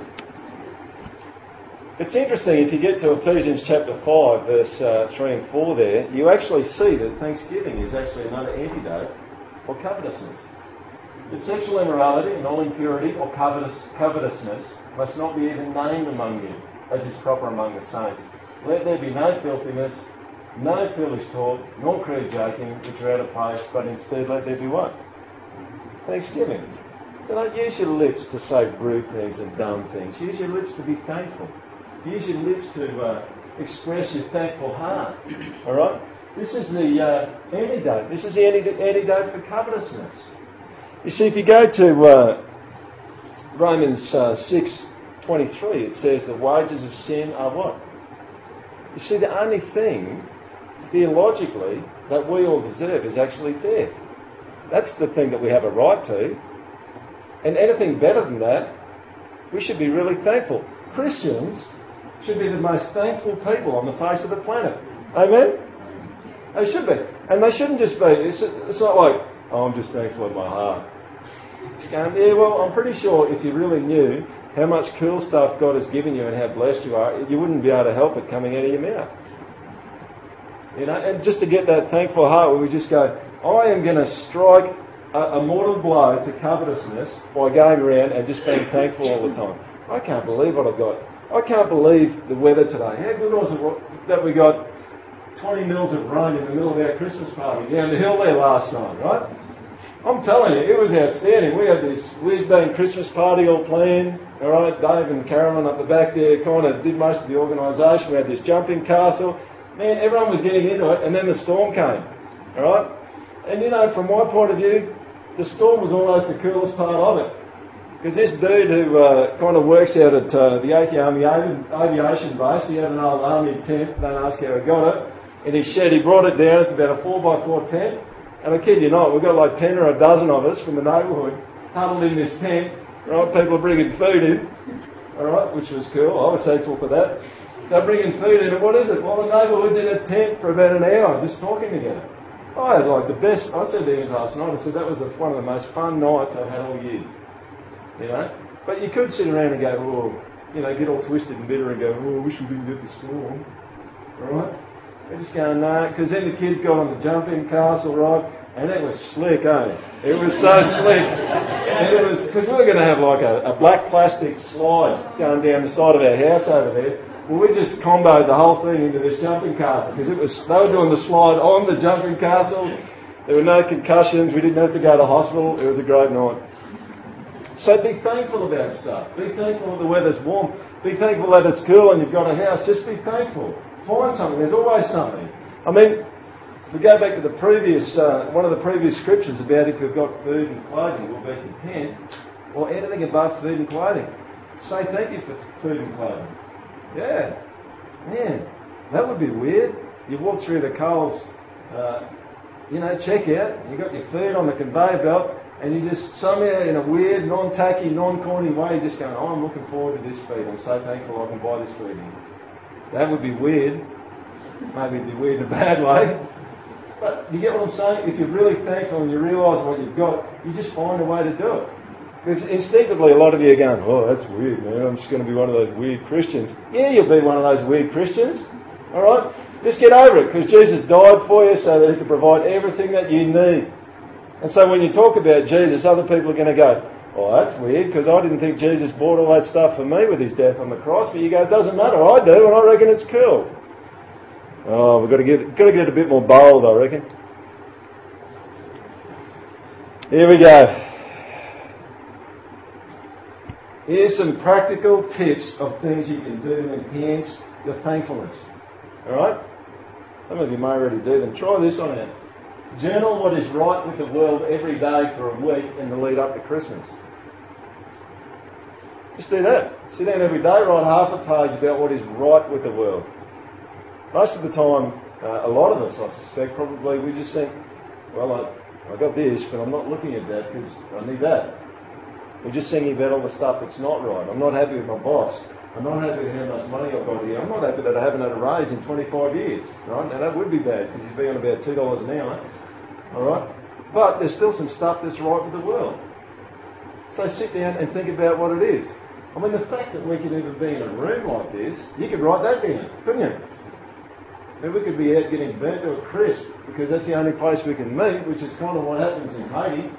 It's interesting, if you get to Ephesians chapter 5, verse uh, 3 and 4 there, you actually see that thanksgiving is actually another antidote for covetousness. That sexual immorality and all impurity or covetous, covetousness must not be even named among you, as is proper among the saints. Let there be no filthiness, no foolish talk, nor crude joking, which are out of place, but instead let there be what? Thanksgiving. So don't use your lips to say rude things and dumb things. Use your lips to be thankful. Use your lips to uh, express your thankful heart. All right? This is the uh, antidote. This is the antidote for covetousness. You see, if you go to uh, Romans uh, 6 23, it says the wages of sin are what? You see, the only thing, theologically, that we all deserve is actually death. That's the thing that we have a right to. And anything better than that, we should be really thankful. Christians should be the most thankful people on the face of the planet. Amen? They should be. And they shouldn't just be, it's, it's not like, oh, I'm just thankful in my heart. Going, yeah, well, I'm pretty sure if you really knew how much cool stuff God has given you and how blessed you are, you wouldn't be able to help it coming out of your mouth. You know, and just to get that thankful heart where we just go, I am going to strike a, a mortal blow to covetousness by going around and just being thankful all the time. I can't believe what I've got. I can't believe the weather today. How good was it that we got 20 mils of rain in the middle of our Christmas party down the hill there last night, right? I'm telling you, it was outstanding. We had this whiz-bang Christmas party all planned. All right, Dave and Carolyn up the back there kind of did most of the organisation. We had this jumping castle. Man, everyone was getting into it, and then the storm came. All right, and you know, from my point of view, the storm was almost the coolest part of it. Because this dude who uh, kind of works out at uh, the Oakey Army Aviation Base, he had an old army tent, don't ask how he got it, in his shed. He brought it down, it's about a 4x4 tent. And I kid you not, we've got like 10 or a dozen of us from the neighbourhood huddled in this tent, right? People are bringing food in, alright, which was cool. I was thankful for that. They're bringing food in, and what is it? Well, the neighbourhood's in a tent for about an hour just talking together. I had like the best. I said to him last night. I said that was the, one of the most fun nights I've had all year. You know, but you could sit around and go, oh, you know, get all twisted and bitter and go, oh, I wish we didn't get the storm. All right? They're just going, no, because then the kids got on the jumping castle, right? And it was slick, eh? It was so slick. And it was, because we were going to have like a, a black plastic slide going down the side of our house over there. Well, we just comboed the whole thing into this jumping castle because it was they were doing the slide on the jumping castle. There were no concussions. We didn't have to go to hospital. It was a great night. So be thankful about stuff. Be thankful that the weather's warm. Be thankful that it's cool and you've got a house. Just be thankful. Find something. There's always something. I mean, if we go back to the previous, uh, one of the previous scriptures about if we've got food and clothing, we'll be content, or anything above food and clothing. Say thank you for food and clothing. Yeah. Man, that would be weird. You walk through the Coles, uh, you know, checkout, you got your food on the conveyor belt, and you just somehow, in a weird, non-tacky, non-corny way, just going, oh, I'm looking forward to this feed. I'm so thankful I can buy this feed. That would be weird. Maybe it'd be weird in a bad way. But you get what I'm saying? If you're really thankful and you realise what you've got, you just find a way to do it. Because instinctively, a lot of you are going, oh, that's weird, man. I'm just going to be one of those weird Christians. Yeah, you'll be one of those weird Christians. All right? Just get over it because Jesus died for you so that he could provide everything that you need. And so when you talk about Jesus, other people are going to go, oh, that's weird because I didn't think Jesus bought all that stuff for me with his death on the cross. But you go, it doesn't matter. I do, and I reckon it's cool. Oh, we've got to get, got to get a bit more bold, I reckon. Here we go. Here's some practical tips of things you can do to enhance your thankfulness. Alright? Some of you may already do them. Try this on out. Journal what is right with the world every day for a week in the lead up to Christmas. Just do that. Sit down every day, write half a page about what is right with the world. Most of the time, uh, a lot of us, I suspect, probably we just think, well, I, I got this, but I'm not looking at that because I need that. We're just thinking about all the stuff that's not right. I'm not happy with my boss. I'm not happy with how much money I've got here. I'm not happy that I haven't had a raise in 25 years. Right? Now that would be bad because you'd be on about $2 an hour. All right? But there's still some stuff that's right with the world. So sit down and think about what it is. I mean, the fact that we could even be in a room like this, you could write that down, couldn't you? Mean, we could be out getting burnt to a crisp because that's the only place we can meet, which is kind of what happens in Haiti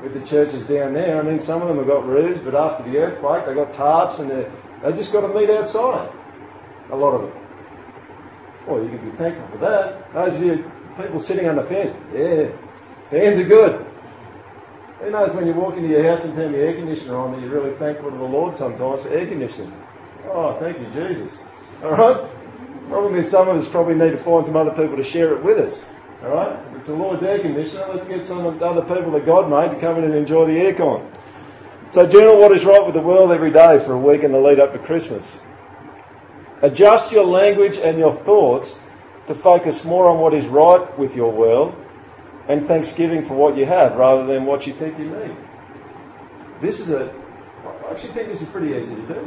with the churches down there. I mean, some of them have got roofs, but after the earthquake, they've got tarps and they just got to meet outside. A lot of them. Well, you can be thankful for that. Those of you people sitting on the fence, yeah, fans are good. Who knows when you walk into your house and turn the air conditioner on that you're really thankful to the Lord sometimes for air conditioning. Oh, thank you, Jesus. Alright? Problem is some of us probably need to find some other people to share it with us. Alright? If it's the Lord's air conditioner, let's get some other people that God made to come in and enjoy the aircon. So journal what is right with the world every day for a week in the lead up to Christmas. Adjust your language and your thoughts to focus more on what is right with your world and thanksgiving for what you have rather than what you think you need. This is a, I actually think this is pretty easy to do.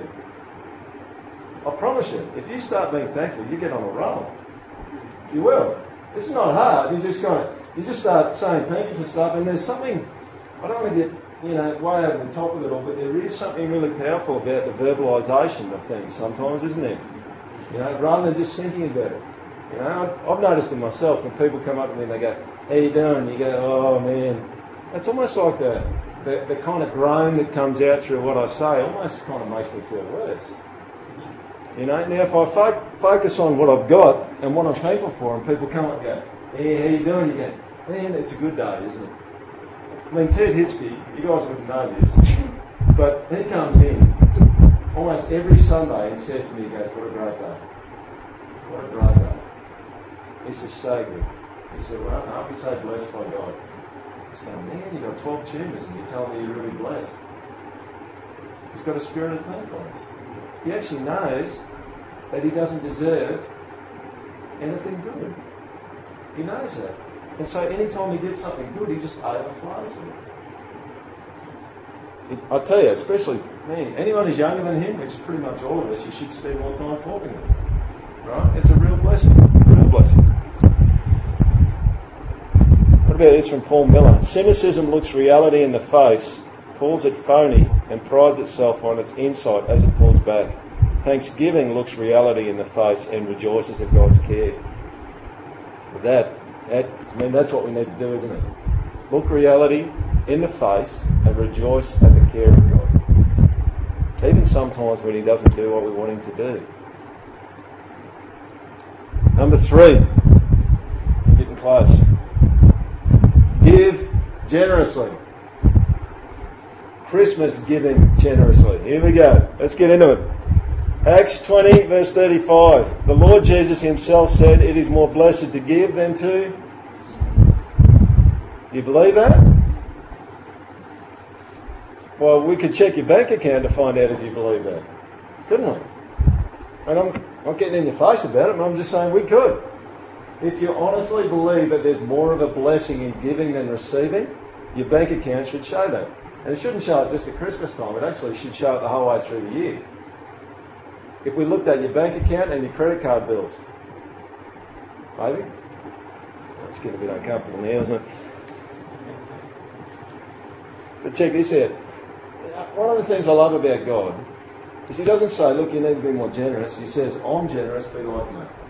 I promise you, if you start being thankful, you get on a roll. You will. This is not hard. You just kind of, you just start saying thank you for stuff, and there's something. I don't want to get you know, way over the top of it all, but there is something really powerful about the verbalisation of things sometimes, isn't there? You know, rather than just thinking about it. You know, I've noticed it myself when people come up to me and they go, how you doing? You go, oh man. It's almost like the, the, the kind of groan that comes out through what I say almost kind of makes me feel worse. You know, now if I fo- focus on what I've got and what I'm thankful for, and people come up and go, hey, how you doing? You go, man, it's a good day, isn't it? I mean, Ted Hitsky, you guys wouldn't know this, but he comes in almost every Sunday and says to me, he goes, what a great day. What a great day. This is so good. He said, well, aren't we so blessed by God? I said, man, you've got 12 tumours and you tell me you're really blessed. He's got a spirit of thankfulness. He actually knows that he doesn't deserve anything good. He knows that. And so anytime he gets something good, he just overflows with it. I tell you, especially, man, anyone who's younger than him, which is pretty much all of us, you should spend more time talking to them. Right? It's a real blessing. Real blessing. What about this from Paul Miller? Cynicism looks reality in the face, calls it phony, and prides itself on its insight as it pulls back. Thanksgiving looks reality in the face and rejoices at God's care. That, that, I mean, that's what we need to do, isn't it? Look reality in the face and rejoice at the care of God. Even sometimes when He doesn't do what we want Him to do. Number three, getting close. Give generously. Christmas giving generously. Here we go. Let's get into it. Acts 20, verse 35. The Lord Jesus himself said, It is more blessed to give than to. Do you believe that? Well, we could check your bank account to find out if you believe that. Couldn't we? And I'm not getting in your face about it, but I'm just saying we could. If you honestly believe that there's more of a blessing in giving than receiving, your bank account should show that. And it shouldn't show it just at Christmas time, it actually should show it the whole way through the year if we looked at your bank account and your credit card bills? Maybe? Let's a bit uncomfortable now, isn't it? But check this out. One of the things I love about God is He doesn't say, look, you need to be more generous. He says, I'm generous, be like me.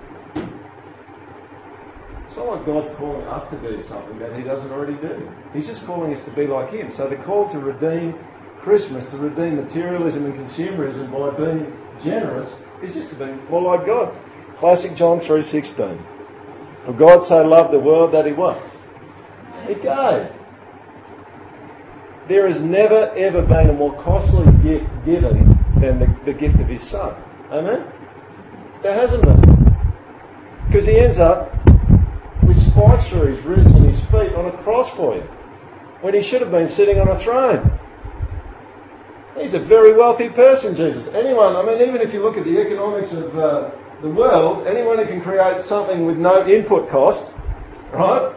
It's not like God's calling us to do something that He doesn't already do. He's just calling us to be like Him. So the call to redeem Christmas, to redeem materialism and consumerism by being generous is just to be more like God. Classic John 3.16. For God so loved the world that he what? He gave. There has never ever been a more costly gift given than the, the gift of his son. Amen? There hasn't been. Because he ends up with spikes through his wrists and his feet on a cross for you. When he should have been sitting on a throne. He's a very wealthy person, Jesus. Anyone, I mean, even if you look at the economics of, uh, the world, anyone who can create something with no input cost, right?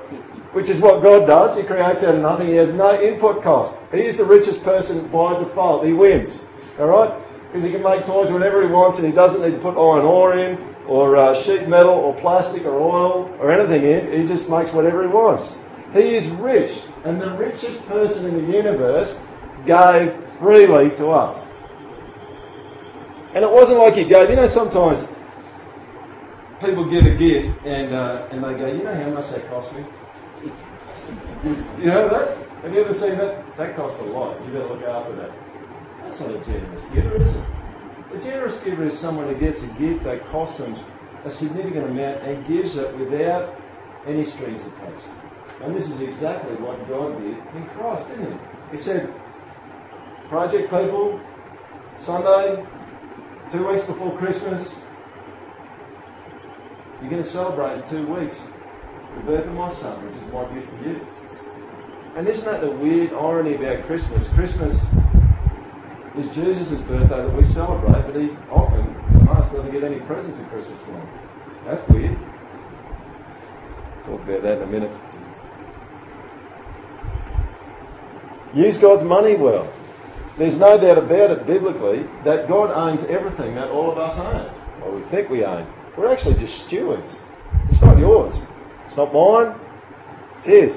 Which is what God does. He creates out of nothing. He has no input cost. He is the richest person by default. He wins. Alright? Because he can make toys whenever he wants and he doesn't need to put iron ore in or uh, sheet metal or plastic or oil or anything in. He just makes whatever he wants. He is rich. And the richest person in the universe gave freely to us. And it wasn't like he gave, you know, sometimes people give a gift and, uh, and they go, you know how much that cost me? You know that? Have you ever seen that? That costs a lot. You better look after that. That's not a generous giver, is it? A generous giver is someone who gets a gift that costs them a significant amount and gives it without any strings attached. And this is exactly what God did in Christ, didn't he? He said, Project people, Sunday, two weeks before Christmas, you're going to celebrate in two weeks the birth of my son, which is my gift to you. And isn't that the weird irony about Christmas? Christmas is Jesus' birthday that we celebrate, but he often, from us, doesn't get any presents at Christmas time. That's weird. Talk about that in a minute. Use God's money well. There's no doubt about it biblically that God owns everything that all of us own, or we think we own. We're actually just stewards. It's not yours. It's not mine. It's his.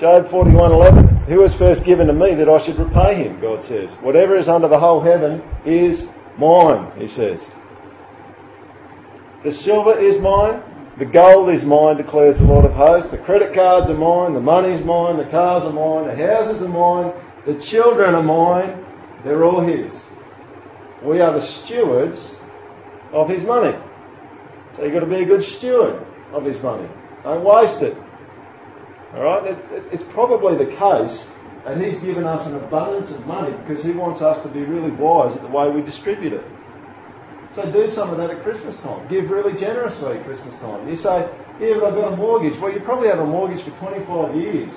Job 41:11. Who was first given to me that I should repay him? God says. Whatever is under the whole heaven is mine. He says. The silver is mine. The gold is mine, declares the Lord of hosts. The credit cards are mine. The money's mine. The cars are mine. The houses are mine. The children are mine. They're all His. We are the stewards of His money. So you've got to be a good steward of his money. Don't waste it. Alright? It, it, it's probably the case that he's given us an abundance of money because he wants us to be really wise at the way we distribute it. So do some of that at Christmas time. Give really generously at Christmas time. You say, yeah, but I've got a mortgage. Well, you probably have a mortgage for 25 years.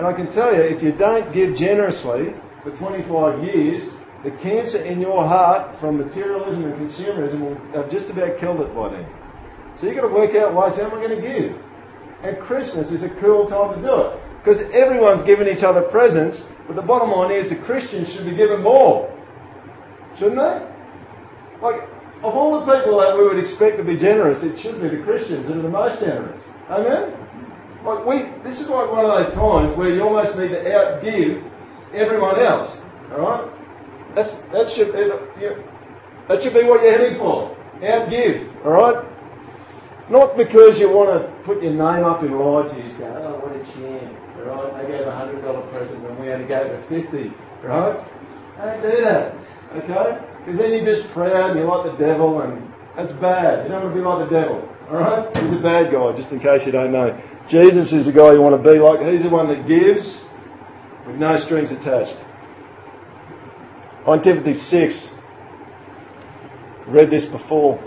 And I can tell you, if you don't give generously for 25 years, the cancer in your heart from materialism and consumerism will have just about killed it by then. So you've got to work out ways how am I going to give? And Christmas is a cool time to do it. Because everyone's giving each other presents, but the bottom line is the Christians should be given more. Shouldn't they? Like, of all the people that we would expect to be generous, it should be the Christians that are the most generous. Amen? Like we, this is like one of those times where you almost need to outgive everyone else. Alright? That's, that should, that should be what you're heading for. Outgive. Alright? Not because you want to put your name up in lights and you just go, oh, what a champ, right? They gave a $100 present when we only gave a 50 right? Don't do that, okay? Because then you're just proud and you're like the devil and that's bad. You don't want to be like the devil, alright? He's a bad guy, just in case you don't know. Jesus is the guy you want to be like. He's the one that gives with no strings attached. On Timothy 6, read this before.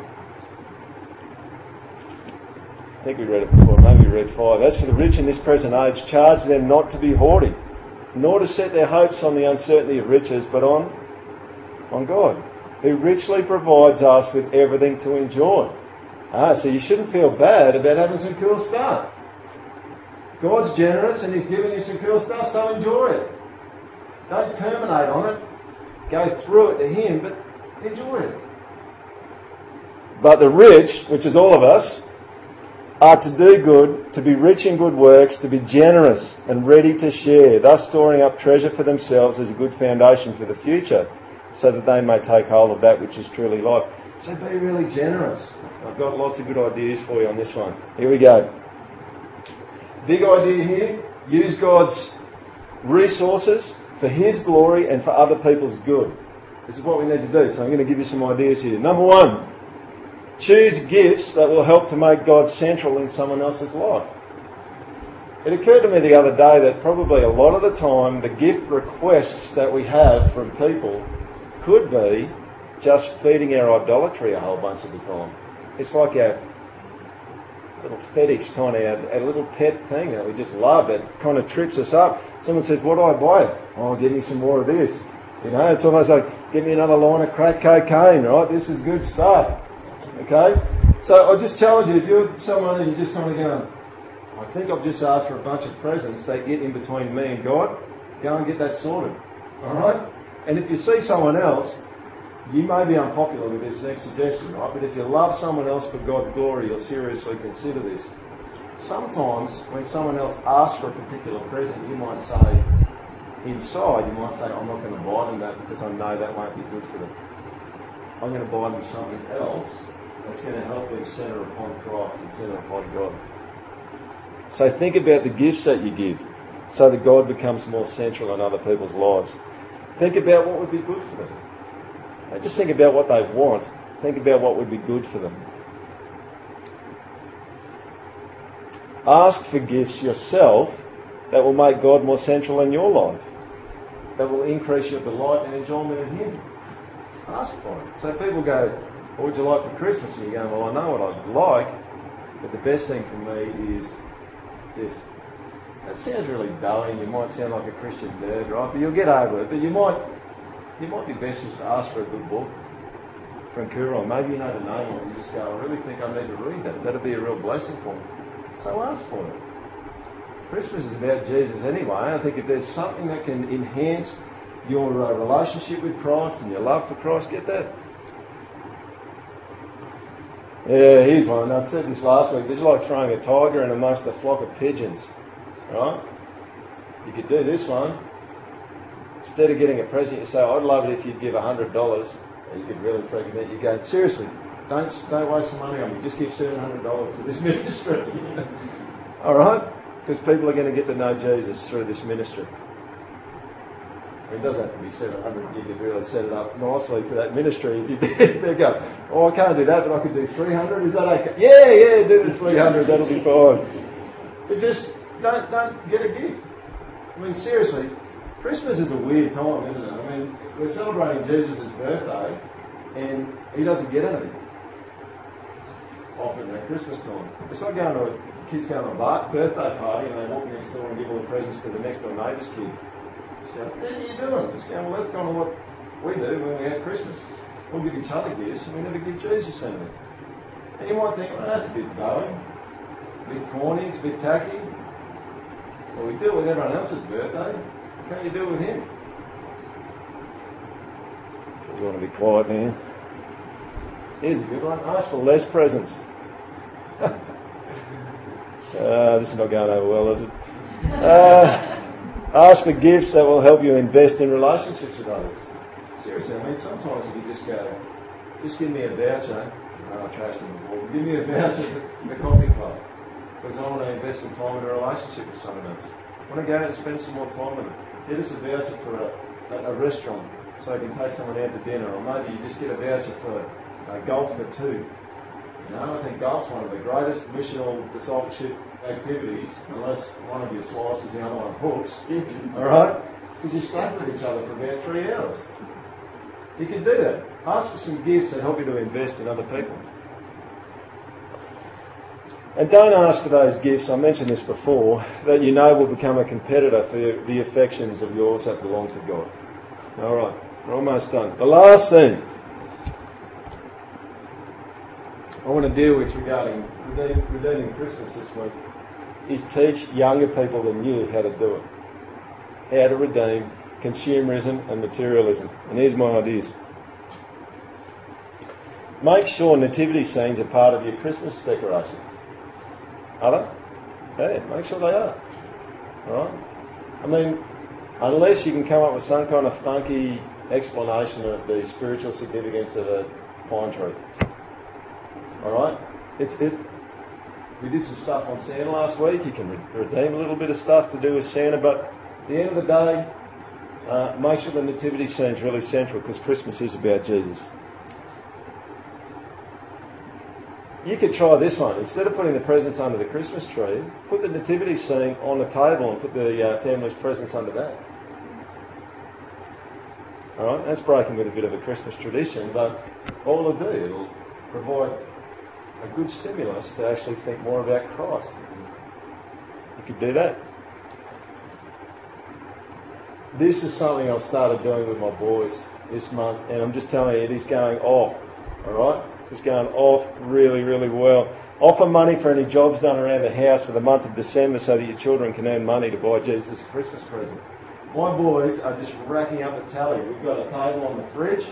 I think we read it before, maybe we read five. As for the rich in this present age, charge them not to be haughty, nor to set their hopes on the uncertainty of riches, but on, on God, who richly provides us with everything to enjoy. Ah, so you shouldn't feel bad about having some cool stuff. God's generous and He's giving you some cool stuff, so enjoy it. Don't terminate on it. Go through it to Him, but enjoy it. But the rich, which is all of us, are to do good, to be rich in good works, to be generous and ready to share, thus storing up treasure for themselves as a good foundation for the future, so that they may take hold of that which is truly life. So be really generous. I've got lots of good ideas for you on this one. Here we go. Big idea here use God's resources for His glory and for other people's good. This is what we need to do. So I'm going to give you some ideas here. Number one, Choose gifts that will help to make God central in someone else's life. It occurred to me the other day that probably a lot of the time the gift requests that we have from people could be just feeding our idolatry a whole bunch of the time. It's like our little fetish kind of, our, little pet thing that we just love It kind of trips us up. Someone says, what do I buy? Oh, give me some more of this. You know, it's almost like, give me another line of crack cocaine, right? This is good stuff. Okay? So I just challenge you, if you're someone and you're just kind of going, I think I've just asked for a bunch of presents that get in between me and God, go and get that sorted. Alright? And if you see someone else, you may be unpopular with this next suggestion, right? But if you love someone else for God's glory, you'll seriously consider this. Sometimes when someone else asks for a particular present, you might say, inside, you might say, I'm not going to buy them that because I know that won't be good for them. I'm going to buy them something else that's going to help them centre upon Christ and centre upon God. So think about the gifts that you give so that God becomes more central in other people's lives. Think about what would be good for them. Just think about what they want. Think about what would be good for them. Ask for gifts yourself that will make God more central in your life, that will increase your delight and enjoyment in Him. Ask for it. So people go, What would you like for Christmas? And you're going, Well, I know what I'd like, but the best thing for me is this. That sounds really dull and you might sound like a Christian nerd, right? But you'll get over it. But you might you might be best just to ask for a good book from Koorong. Maybe you know the name of it. Just go, I really think I need to read that. That'll be a real blessing for me. So ask for it. Christmas is about Jesus anyway. I think if there's something that can enhance your uh, relationship with Christ and your love for Christ, get that. Yeah, here's one. I said this last week. This is like throwing a tiger in amongst a flock of pigeons. Right? You could do this one. Instead of getting a present, you say, I'd love it if you'd give $100. You could really freak out. You go, seriously, don't, don't waste the money on me. Just give $700 to this ministry. All right? Because people are going to get to know Jesus through this ministry. It doesn't have to be 700. You could really set it up nicely for that ministry. If you did, they go, oh, I can't do that, but I could do 300. Is that okay? Yeah, yeah, do the 300. That'll be fine. But just don't, don't get a gift. I mean, seriously, Christmas is a weird time, isn't it? I mean, we're celebrating Jesus' birthday, and he doesn't get anything often at Christmas time. It's like going to a kids going to a birthday party and they walk next door and give all the presents to the next door neighbour's kid. So, what are you doing? It's going, well, that's kind of what we do when we have Christmas. We'll give each other gifts and we never give Jesus anything. And you might think, well, that's a bit going. a bit corny, it's a bit tacky. Well, we it with everyone else's birthday. Can't you it with him? So we want to be quiet now. Here's a good one. Ask for less presents. Uh, this is not going over well, is it? Uh, ask for gifts that will help you invest in relationships with others. Seriously, I mean, sometimes if you just go, just give me a voucher. Oh, I trashed him before. Give me a voucher for the coffee club. Because I want to invest some time in a relationship with someone else. I want to go out and spend some more time with them. Get us a voucher for a, a, a restaurant so you can take someone out to dinner. Or maybe you just get a voucher for uh, golf for two you know, I think golf's one of the greatest missional discipleship activities, unless one of you slices the other one hooks. All right? Because you stay with each other for about three hours. You can do that. Ask for some gifts that help you to invest in other people. And don't ask for those gifts, I mentioned this before, that you know will become a competitor for the affections of yours that belong to God. Alright, we're almost done. The last thing I want to deal with regarding redeeming Christmas this week is teach younger people than you how to do it. How to redeem consumerism and materialism. And here's my ideas. Make sure nativity scenes are part of your Christmas decorations. Are they? Yeah, make sure they are. Alright? I mean, unless you can come up with some kind of funky explanation of the spiritual significance of a pine tree. All right? It's it. We did some stuff on Santa last week. You can redeem a little bit of stuff to do with Santa, but at the end of the day, uh, make sure the nativity scene is really central because Christmas is about Jesus. You could try this one. Instead of putting the presents under the Christmas tree, put the nativity scene on the table and put the uh, family's presents under that. All right, that's breaking with a bit of a Christmas tradition, but all it'll do, it'll provide a good stimulus to actually think more about Christ. You could do that. This is something I've started doing with my boys this month, and I'm just telling you, it is going off. All right. it's going off really, really well. Offer money for any jobs done around the house for the month of December so that your children can earn money to buy Jesus a Christmas present. My boys are just racking up the tally. We've got a table on the fridge,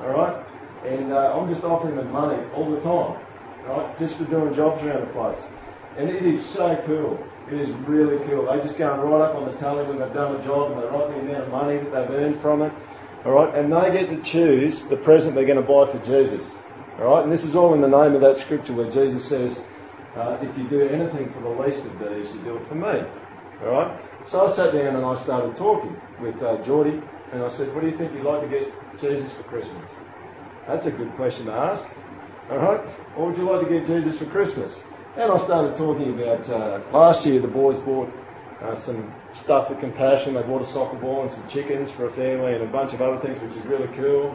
alright? And uh, I'm just offering them money all the time, right? Just for doing jobs around the place. And it is so cool. It is really cool. They just go right up on the tally when they've done a job and they write the amount of money that they've earned from it. Alright, and they get to choose the present they're going to buy for Jesus. Alright, and this is all in the name of that scripture where Jesus says, uh, if you do anything for the least of these, you do it for me. Alright? So I sat down and I started talking with uh, Geordie and I said, what do you think you'd like to get Jesus for Christmas? That's a good question to ask. Alright? What would you like to give Jesus for Christmas? And I started talking about uh, last year the boys bought uh, some stuff for compassion. They bought a soccer ball and some chickens for a family and a bunch of other things, which is really cool.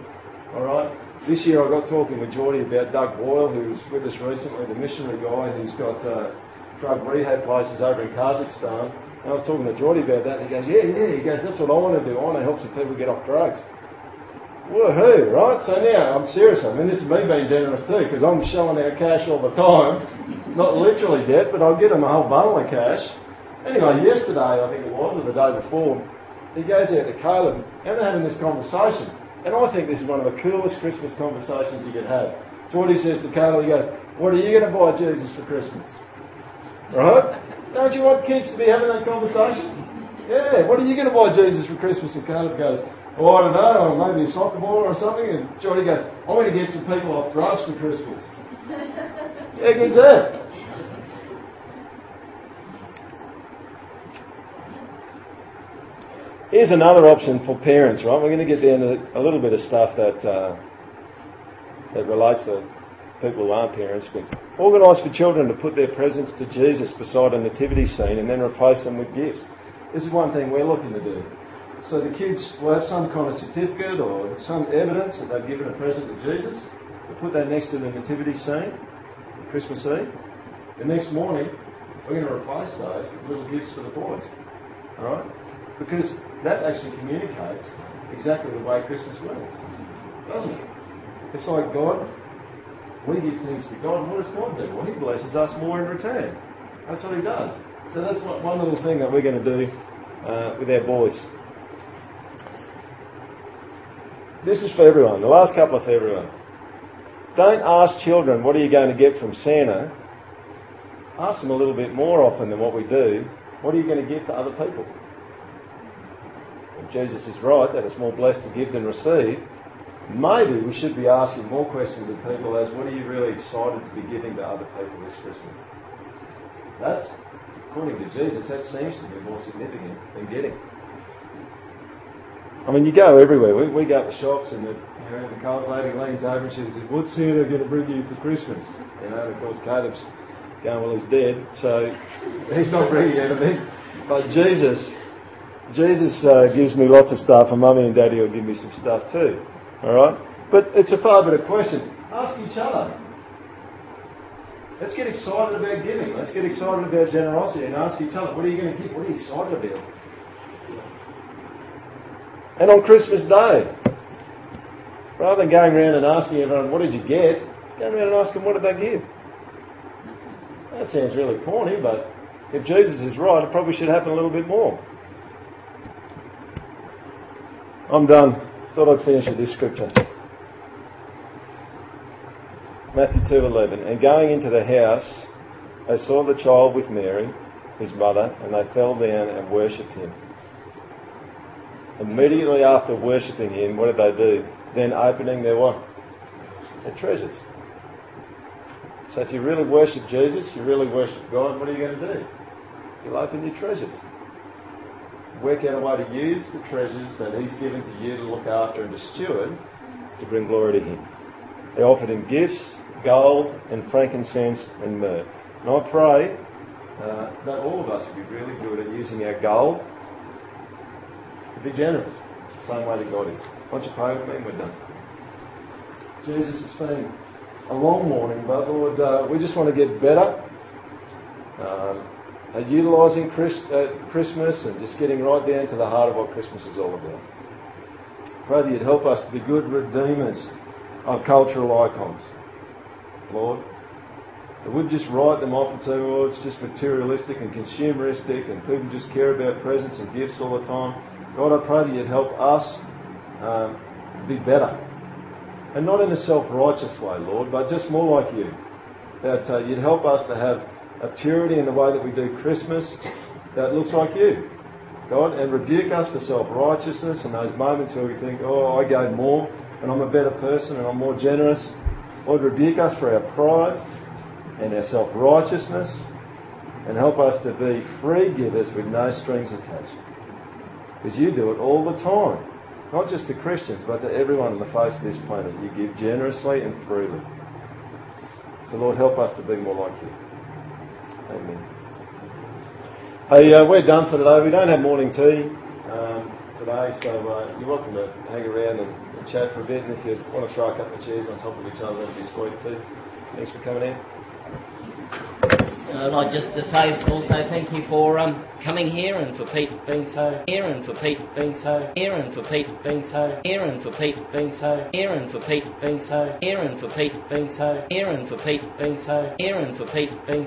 All right. This year I got talking with Geordie about Doug Boyle, who's with us recently, the missionary guy who's got uh, drug rehab places over in Kazakhstan. And I was talking to Geordie about that, and he goes, "Yeah, yeah." He goes, "That's what I want to do. I want to help some people get off drugs." Woohoo, right? So now, I'm serious. I mean, this is me being generous too, because I'm shelling out cash all the time. Not literally debt, but I'll get them a whole bundle of cash. Anyway, yesterday, I think it was, or the day before, he goes out to Caleb, and they're having this conversation. And I think this is one of the coolest Christmas conversations you could have. So he says to Caleb, he goes, What are you going to buy Jesus for Christmas? Right? Don't you want kids to be having that conversation? Yeah, what are you going to buy Jesus for Christmas? And Caleb goes, Oh, I don't know, or maybe a soccer ball or something. And Johnny goes, I'm going to get some people off drugs for Christmas. yeah, good that. Here's another option for parents, right? We're going to get down to a little bit of stuff that uh, that relates to people who aren't parents, but organise for children to put their presents to Jesus beside a nativity scene and then replace them with gifts. This is one thing we're looking to do. So the kids will have some kind of certificate or some evidence that they've given a present to Jesus. We'll put that next to the nativity scene, Christmas Eve. The next morning, we're going to replace those with little gifts for the boys. Alright? Because that actually communicates exactly the way Christmas works. Doesn't it? It's like God, we give things to God, and what does God do? Well, He blesses us more in return. That's what He does. So that's one little thing that we're going to do uh, with our boys. This is for everyone. The last couple are for everyone. Don't ask children, what are you going to get from Santa? Ask them a little bit more often than what we do. What are you going to give to other people? If Jesus is right that it's more blessed to give than receive, maybe we should be asking more questions of people as what are you really excited to be giving to other people this Christmas? That's, according to Jesus, that seems to be more significant than getting. I mean, you go everywhere. We, we go to shops and the, you know, the lady leans over and she says, what's Santa going to bring you for Christmas? You know, and of course Caleb's going, well, he's dead, so he's not bringing anything. But Jesus, Jesus uh, gives me lots of stuff and mummy and daddy will give me some stuff too. Alright? But it's a far better question. Ask each other. Let's get excited about giving. Let's get excited about generosity and ask each other, what are you going to give? What are you excited about? And on Christmas Day, rather than going around and asking everyone, what did you get? Go around and ask them, what did they give? That sounds really corny, but if Jesus is right, it probably should happen a little bit more. I'm done. Thought I'd finish with this scripture. Matthew 2:11. And going into the house, they saw the child with Mary, his mother, and they fell down and worshipped him. Immediately after worshipping him, what did they do? Then opening their what? Their treasures. So if you really worship Jesus, you really worship God, what are you going to do? You'll open your treasures. Work out a way to use the treasures that He's given to you to look after and to steward to bring glory to Him. They offered Him gifts, gold and frankincense and myrrh. And I pray uh, that all of us will be really good at using our gold to be generous, same way that God is. Why don't you pray with me and we're done. Jesus, it's been a long morning, but Lord, uh, we just want to get better um, at utilising Chris, uh, Christmas and just getting right down to the heart of what Christmas is all about. Pray that you'd help us to be good redeemers of cultural icons. Lord. That we'd just write them off and say, well, it's just materialistic and consumeristic and people just care about presents and gifts all the time. God, I pray that you'd help us um, be better. And not in a self-righteous way, Lord, but just more like you. That uh, you'd help us to have a purity in the way that we do Christmas that looks like you. God, and rebuke us for self-righteousness and those moments where we think, oh, I gave more and I'm a better person and I'm more generous. Lord, rebuke us for our pride and our self-righteousness and help us to be free givers with no strings attached. Because you do it all the time. Not just to Christians, but to everyone on the face of this planet. You give generously and freely. So Lord, help us to be more like you. Amen. Hey, uh, we're done for today. We don't have morning tea um, today, so uh, you're welcome to hang around and, and, chat for a bit. And if you want to throw a couple of chairs on top of each other, that'd be sweet too. Thanks for coming in. I'd just to say also thank you for um, coming here and for Pete being so here and for Pete being so here and for Pete being so here and for Pete being so here and for Pete being so here and for Pete being so here and for Pete being so here and for Pete being